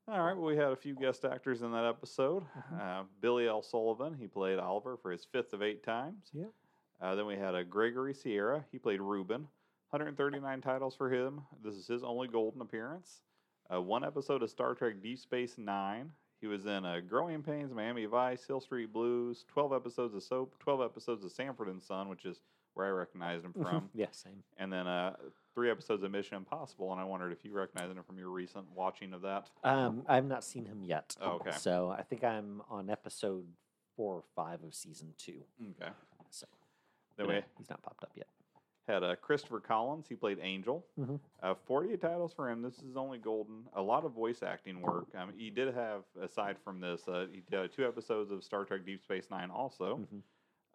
All right. Well, we had a few guest actors in that episode. Uh, Billy L. Sullivan, he played Oliver for his fifth of eight times. Yeah. Uh, then we had a Gregory Sierra. He played Ruben. 139 titles for him. This is his only golden appearance. Uh, one episode of Star Trek Deep Space Nine. He was in uh, Growing Pains, Miami Vice, Hill Street Blues, 12 episodes of Soap, 12 episodes of Sanford and Son, which is where I recognized him from. yeah, same. and then uh, three episodes of Mission Impossible. And I wondered if you recognized him from your recent watching of that. Um, I've not seen him yet. Oh, okay. So I think I'm on episode four or five of season two. Okay. So Then but, we uh, he's not popped up yet. had uh, Christopher Collins. He played Angel. Mhm. Uh, 48 titles for him. This is only golden. A lot of voice acting work. Um, he did have, aside from this, uh, he did two episodes of Star Trek Deep Space Nine also. Mhm.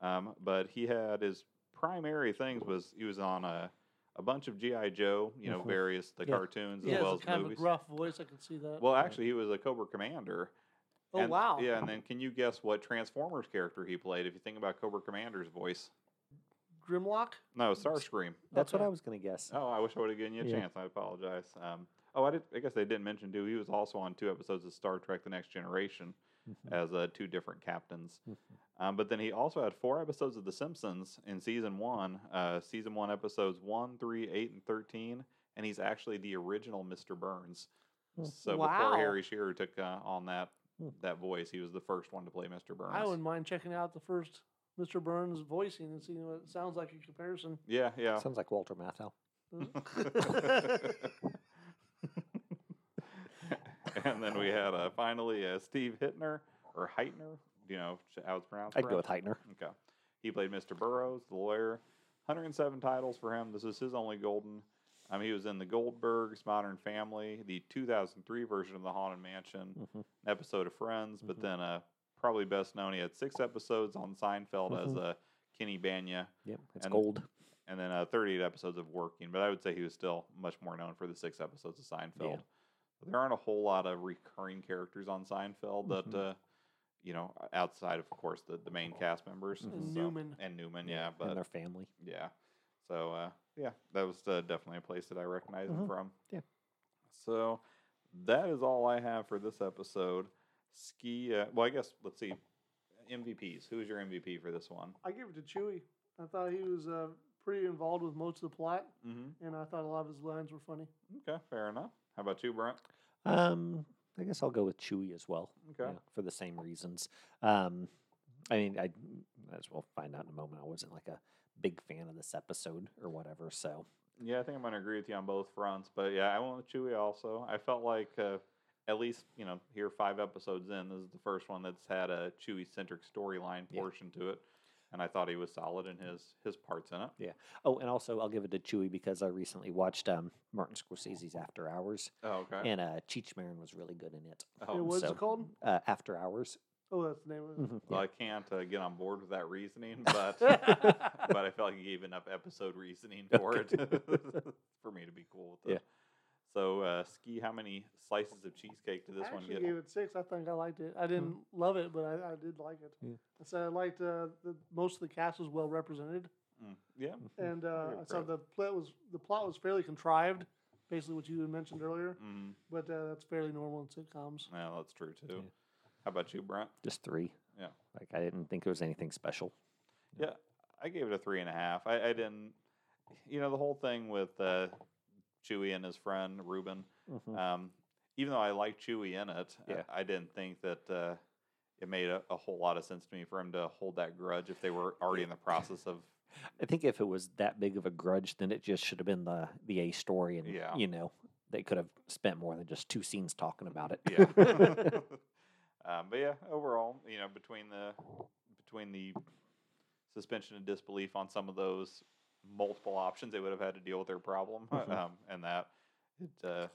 Um, but he had his primary things was he was on a, a bunch of GI Joe, you know, Mhm. various the Yeah. cartoons as has well a as kind movies. of a gruff voice. I can see that. well, actually, he was a Cobra Commander. oh And- wow! Yeah, and then can you guess what Transformers character he played? If you think about Cobra Commander's voice, Grimlock. no, Starscream. That's what I was gonna guess. Oh, I wish I would have given you a Yeah. chance. I apologize. Um, oh, I did. I guess they didn't mention too. He was also on two episodes of Star Trek: The Next Generation Mhm. as uh, two different captains. Mhm. Um, but then he also had four episodes of The Simpsons in season one. Uh, season one episodes one, three, eight, and thirteen. And he's actually the original Mr. Burns. Hmm. So Wow. before Harry Shearer took uh, on that Hmm. that voice, he was the first one to play Mr. Burns. I wouldn't mind checking out the first Mr. Burns voicing and seeing what it sounds like in comparison. Yeah, yeah. Sounds like Walter Matthau. and then we had uh, finally uh, Steve Hittner or Heitner. Do you know how it's pronounced? I'd go with? Heitner. Okay. He played Mr. Burroughs, the lawyer. 107 titles for him. This is his only golden. Um, he was in The Goldbergs, Modern Family, the 2003 version of The Haunted Mansion, Mhm. an episode of Friends, but Mhm. then uh, probably best known, he had six episodes on Seinfeld as Mhm. uh, Kenny Bania, Yep, it's And- gold. and then uh, 38 episodes of Working. But I would say he was still much more known for the six episodes of Seinfeld. There aren't a whole lot of recurring characters on Seinfeld that, Mhm. uh, you know, outside of, of course, the, the main cast members. And And so- Newman. And Newman, yeah. and But their family. yeah. So, uh, yeah, that was uh, definitely a place that I recognize him Mhm. from. Yeah. So that is all I have for this episode. Ski, uh, well, I guess, let's see. MVPs. Who's your MVP for this one? I give it to Chuy I thought he was uh, pretty involved with most of the plot, Mm-hmm. and I thought a lot of his lines were funny. Okay, fair enough. How about you, Brent? Um, I guess I'll go with Chuy as well. Okay. yeah, for the same reasons. Um, I mean, I as we'll find out in a moment. I wasn't like a big fan of this episode or whatever. So Yeah, I think I'm going to agree with you on both fronts. But yeah, I went with Chuy also. I felt like uh, at least, you know, here five episodes in, this is the first one that's had a Chuy centric storyline Yeah. portion to it. And I thought he was solid in his his parts in it. Yeah. Oh, and also I'll give it to Chuy because I recently watched um, Martin Scorsese's After Hours, Oh, okay. and uh, Cheech Marin was really good in it. Hey, oh, what's so- it called? Uh, After Hours. Oh, that's the name of it. Mhm, well, yeah. I can't uh, get on board with that reasoning, but but I felt like he gave enough episode reasoning for it for me to be cool with it. Yeah. So, uh, Ski, how many slices of cheesecake did this I one actually get? gave it six. I think I liked it. I didn't love it, but I, I did like it. Yeah. I said I liked uh, the most of the cast was well represented, Mm, yeah. and uh, give I it saw credit. the plot was the plot was fairly contrived, basically what you had mentioned earlier. Mm, But uh, that's fairly normal in sitcoms. yeah, that's true too. Yeah. How about you, Brent? Just three. Yeah. Like I didn't think it was anything special. Yeah, I gave it a three and a half. I, I didn't, you know, the whole thing with uh, Chuy and his friend Ruben. Mhm. Um, even though I like Chuy in it, Yeah. I, I didn't think that uh, it made a, a whole lot of sense to me for him to hold that grudge if they were already in the process of. I think if it was that big of a grudge, then it just should have been the the A story, and Yeah. you know they could have spent more than just two scenes talking about it. Yeah. Um, but yeah, overall, you know, between the between the suspension of disbelief on some of those multiple options, they would have had to deal with their problem, Mhm. um, and that it, uh,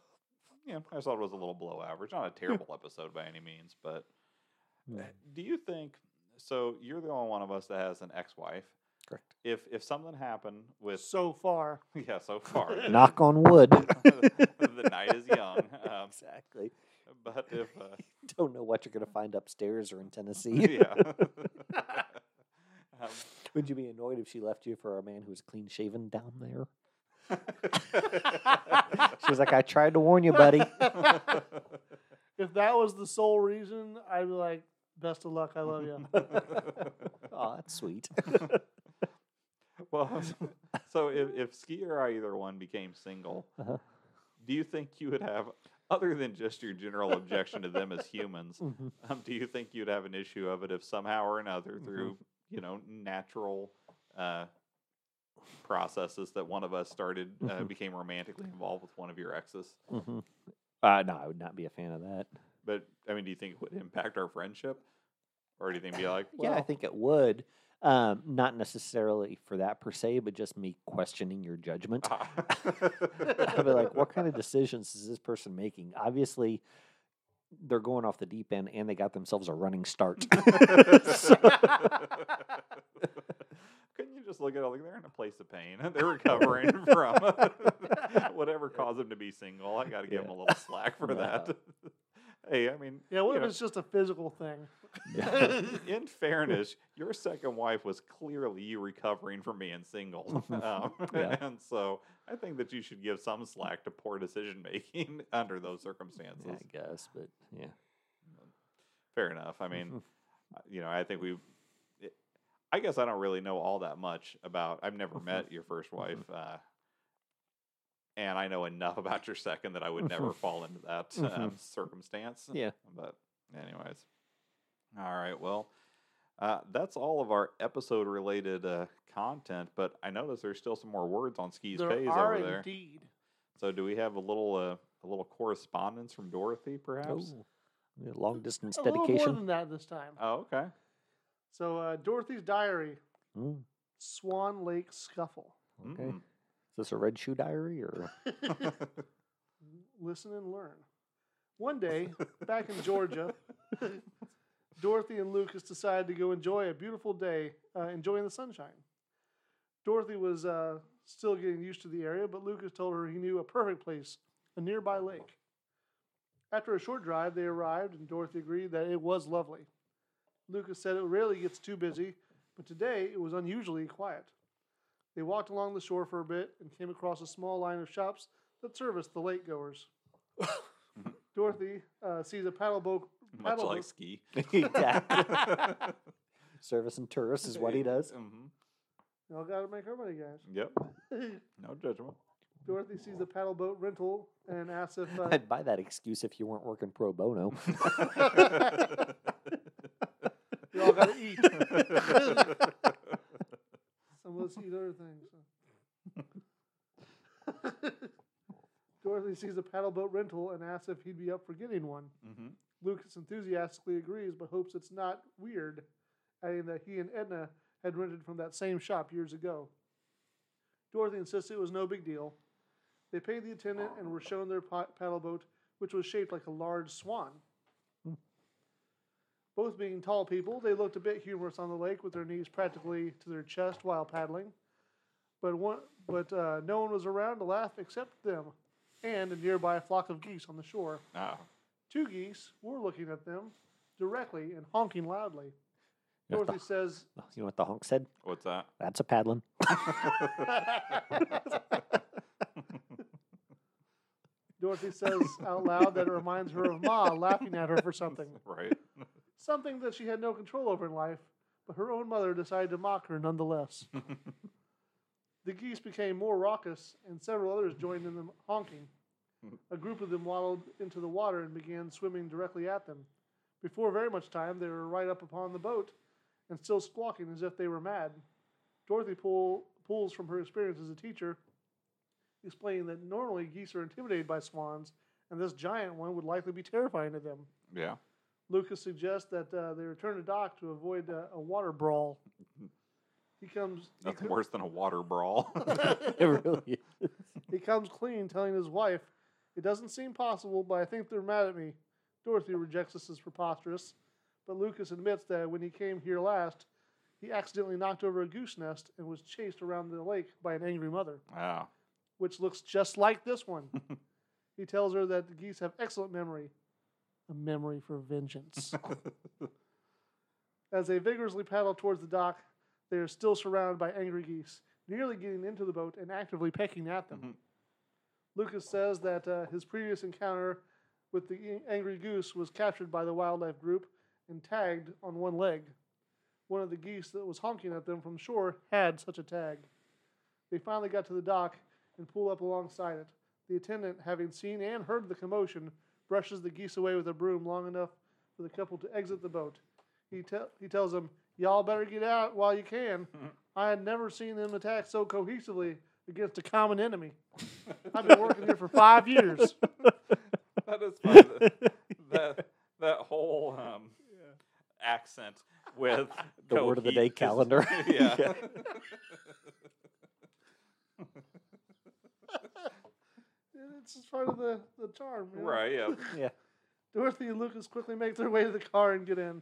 you know, I thought it was a little below average. Not a terrible episode by any means, but Mm, do you think? So you're the only one of us that has an ex-wife. Correct. If if something happened with So far, yeah, so far Knock on wood. the night is young. Um, exactly. but if uh, Don't know what you're going to find upstairs or in Tennessee. yeah, um, Would you be annoyed if she left you for a man who was clean shaven down there? She was like, I tried to warn you, buddy. if that was the sole reason, I'd be like, "Best of luck. I love you." oh, that's sweet. well, so if, if Ski or I either one became single, Uh-huh. do you think you would have, other than just your general objection to them as humans, Mhm. um, do you think you'd have an issue of it if somehow or another, Mm-hmm. through you know natural uh, processes, that one of us started uh, Mhm. became romantically involved with one of your exes? Mhm. Uh, no, I would not be a fan of that. But I mean, do you think it would impact our friendship, or do you think be like, yeah, I think it would. Um, not necessarily for that per se, but just me questioning your judgment. ah. I'd be like, what kind of decisions is this person making? Obviously, they're going off the deep end and they got themselves a running start. Couldn't you just look at it like they're in a place of pain? They're recovering from whatever caused them to be single. I got to give them a little slack for No. that. Hey, I mean, yeah, what if know, it's just a physical thing? Yeah. in fairness, your second wife was clearly you recovering from being single, um, Yeah. and so I think that you should give some slack to poor decision making under those circumstances. I guess, but yeah. Fair enough. I mean, you know, I think we. I guess I don't really know all that much about. I've never Mhm. met your first wife, uh, and I know enough about your second that I would never Mhm. fall into that Mhm. um, circumstance. Yeah. But, anyways, all right. Well, uh, that's all of our episode-related uh, content. But I notice there's still some more words on Ski's there page over there. indeed. So, do we have a little uh, a little correspondence from Dorothy, perhaps? Oh, long distance A little more dedication. than that this time. Oh, okay. So, uh, Dorothy's diary, Mm, Swan Lake Scuffle. okay. Mm. Is this a red shoe diary or? Listen and learn. One day, back in Georgia, Dorothy and Lucas decided to go enjoy a beautiful day, uh, enjoying the sunshine. Dorothy was uh, still getting used to the area, but Lucas told her he knew a perfect place, a nearby lake. After a short drive, they arrived, and Dorothy agreed that it was lovely. Lucas said it rarely gets too busy, but today it was unusually quiet. They walked along the shore for a bit and came across a small line of shops that service the lake goers. Dorothy uh, sees a paddle boat. Much paddle like boat- ski. exactly. Service and tourists is what he does. Mhm. Y'all got to make our money, guys. Yep. No judgment. Dorothy sees a paddle boat rental and asks if uh, I'd buy that excuse if you weren't working pro bono. you all got to eat. Some of us eat other things. so. Dorothy sees a paddle boat rental and asks if he'd be up for getting one. hmm Lucas enthusiastically agrees, but hopes it's not weird, adding that he and Edna had rented from that same shop years ago. Dorothy insists it was no big deal. They paid the attendant and were shown their pa- paddle boat, which was shaped like a large swan. Both being tall people, they looked a bit humorous on the lake with their knees practically to their chest while paddling. But one, but uh, no one was around to laugh except them, and a nearby flock of geese on the shore. Ah. Two geese were looking at them directly and honking loudly. You know what Dorothy says, the- you know what the honk said? What's that? That's a paddling. Dorothy says out loud that it reminds her of Ma laughing at her for something. right. Something that she had no control over in life, but her own mother decided to mock her nonetheless. The geese became more raucous, and several others joined in them honking. A group of them waddled into the water and began swimming directly at them. Before very much time, they were right up upon the boat and still squawking as if they were mad. Dorothy pull, pulls from her experience as a teacher, explaining that normally geese are intimidated by swans, and this giant one would likely be terrifying to them. yeah. Lucas suggests that uh, they return to dock to avoid uh, a water brawl. He comes. he Nothing co- worse than a water brawl. It really is. He comes clean, telling his wife, "It doesn't seem possible, but I think they're mad at me." Dorothy rejects this as preposterous, but Lucas admits that when he came here last, he accidentally knocked over a goose nest and was chased around the lake by an angry mother, wow. which looks just like this one. he tells her that the geese have excellent memory, a memory for vengeance. As they vigorously paddle towards the dock, they are still surrounded by angry geese, nearly getting into the boat and actively pecking at them. Mhm. Lucas says that uh, his previous encounter with the angry goose was captured by the wildlife group and tagged on one leg. One of the geese that was honking at them from shore had such a tag. They finally got to the dock and pulled up alongside it. The attendant, having seen and heard the commotion, brushes the geese away with a broom long enough for the couple to exit the boat. He, te- he tells them, Y'all better get out while you can. I had never seen them attack so cohesively against a common enemy. I've been working here for five years. That is funny. that, that that whole um, accent with The word of the day cohe- calendar. yeah. Yeah. It's just part of the, the charm. you know? right. Yeah. Yeah. Dorothy and Lucas quickly make their way to the car and get in.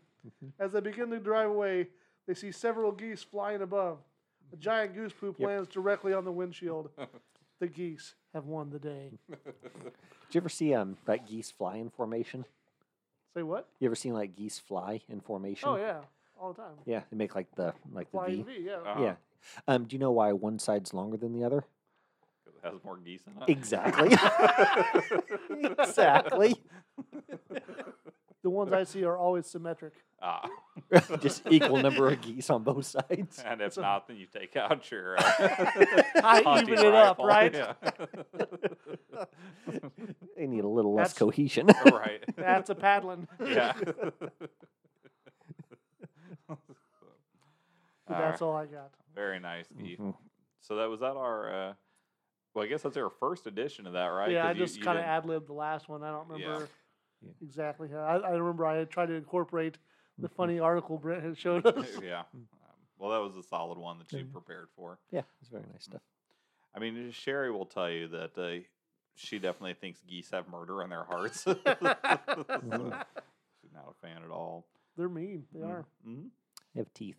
As they begin to drive away, they see several geese flying above. A giant goose poop Yep. lands directly on the windshield. The geese have won the day. Did you ever see um like geese fly in formation? Say what? You ever seen like geese fly in formation? Oh yeah, all the time. Yeah, they make like the like the V. V, yeah. Uh-huh. Yeah. Um, do you know why one side's longer than the other? 'Cause it has more geese in it. Exactly. exactly. The ones I see are always symmetric. Ah. Just equal number of geese on both sides. And if It's a- not, then you take out your uh, I hunting even it up, right? Yeah. They need a little less cohesion. right. That's a paddling. Yeah. But that's right. all I got. Very nice, Keith. Mhm. So that was that our. Uh, well, I guess that's our first edition of that, right? Yeah, I you- just kind of ad libbed the last one. I don't remember Yeah. exactly how. I, I remember I had tried to incorporate the Mhm. funny article Brent had showed us. yeah. Um, well, that was a solid one that you prepared for. Yeah, it's very nice stuff. I mean, Sherry will tell you that uh, she definitely thinks geese have murder in their hearts. Mm-hmm. She's not a fan at all. They're mean. They are. Mm-hmm. They have teeth.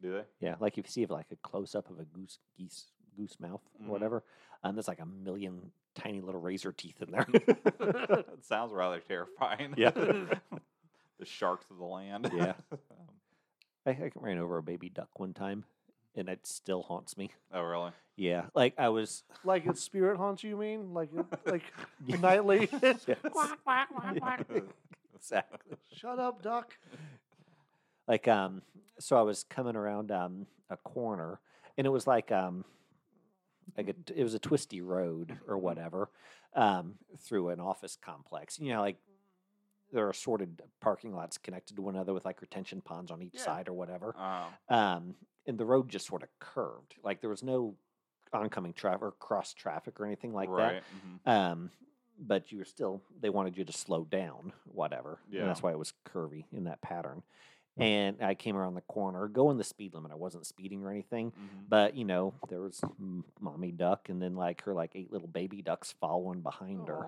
Do they? Yeah, like if you see like a close up of a goose geese goose mouth Mhm. or whatever, um, there's like a million tiny little razor teeth in there. it sounds rather terrifying. Yeah. the sharks of the land. Yeah. Um, I, I ran over a baby duck one time, and it still haunts me. oh, really? Yeah, like I was. Like its spirit haunts you, you mean? Like it- like nightly. Yes. Quack, quack, quack, quack. exactly. Shut up, duck. Like um, so I was coming around um a corner, and it was like um, like a, it was a twisty road or whatever, um, through an office complex. You know, like there are assorted parking lots connected to one another with like retention ponds on each Yeah. side or whatever. Um, um, and the road just sort of curved. Like there was no oncoming traffic or cross traffic or anything like right. that. Um, but you were still they wanted you to slow down, whatever. And Yeah. that's why it was curvy in that pattern. And I came around the corner, going the speed limit. I wasn't speeding or anything, mhm. but you know there was mommy duck, and then like her like eight little baby ducks following behind her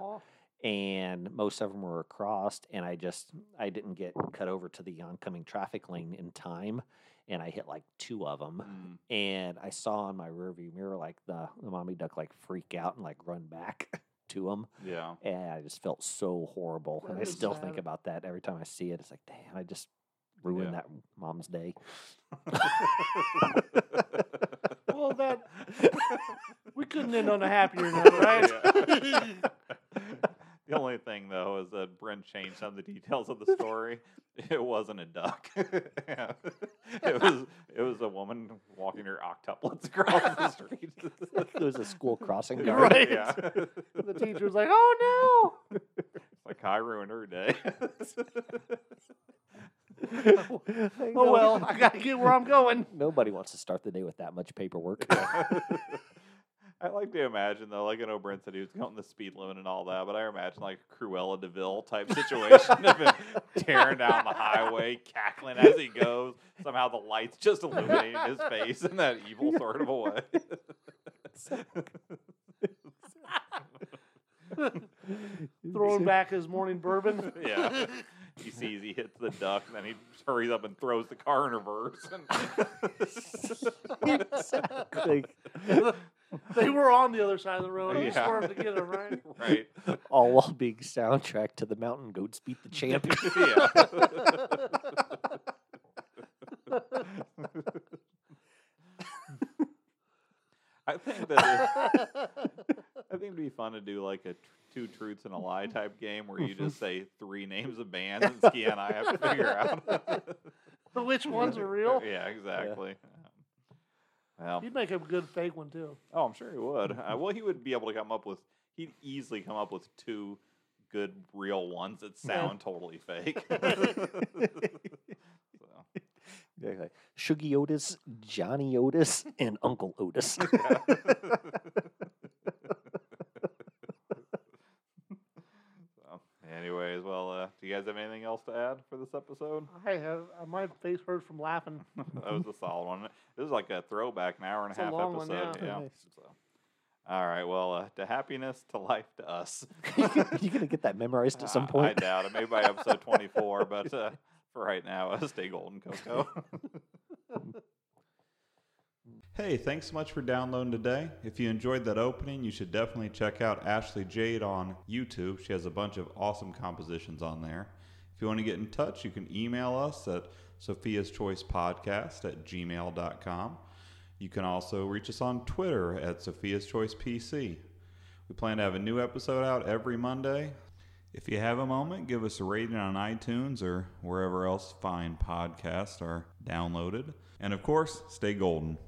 and most of them were across and i just i didn't get cut over to the oncoming traffic lane in time and i hit like two of them Mm. and i saw in my rearview mirror like the, the mommy duck like freak out and like run back to them. Yeah. and i just felt so horrible and i still think about that every time i see it it's like damn i just ruined Yeah. that mom's day Well, that we couldn't end on a happier note, right? Yeah. the only thing though is that Brent changed some of the details of the story. It wasn't a duck. Yeah. It was it was a woman walking her octuplets across the street. it was a school crossing guard Right. Yeah. the teacher was like, "Oh no!" like I ruined her day. Oh well, I gotta get where I'm going. nobody wants to start the day with that much paperwork I I like to imagine though, like I know Brent said he was going the speed limit and all that, but I imagine like a Cruella de Vil type situation of him tearing down the highway, cackling as he goes. Somehow the lights just illuminating his face in that evil sort of a way. Throwing back his morning bourbon. yeah. He sees he hits the duck, and then he hurries up and throws the car in reverse. And exactly. they were on the other side of the road. He Yeah. swerved to get him, right? right. All while being soundtrack to the Mountain Goats beat the champ. yeah. I think that it, I think it'd be fun to do like a tr- two truths and a lie type game where you just say three names of bands and Ski and I have to figure out Which ones are real? Yeah, exactly. Well, He'd make a good fake one too. oh, I'm sure he would. Uh, well, he would be able to come up with. He'd easily come up with two good real ones that sound totally fake. so. Exactly. Shuggy Otis, Johnny Otis, and Uncle Otis. So, anyways, well, uh, do you guys have anything else to add for this episode? I have uh, my face hurt from laughing. that was a solid one. It was like a throwback, an hour and It's a a half long one, episode. yeah. yeah. Nice. So, all right. Well, uh, to happiness, to life, to us. You're gonna get that memorized at some Uh, point? I doubt it. Maybe by episode 24, but uh, for right now, uh, stay golden, Coco. Hey, thanks so much for downloading today. If you enjoyed that opening, you should definitely check out Ashley Jade on YouTube. She has a bunch of awesome compositions on there. If you want to get in touch, you can email us at Sophia's Choice Podcast at gmail.com. You can also reach us on Twitter at Sophia's Choice PC. We plan to have a new episode out every Monday. If you have a moment, give us a rating on iTunes or wherever else fine podcasts are downloaded. And of course, stay golden.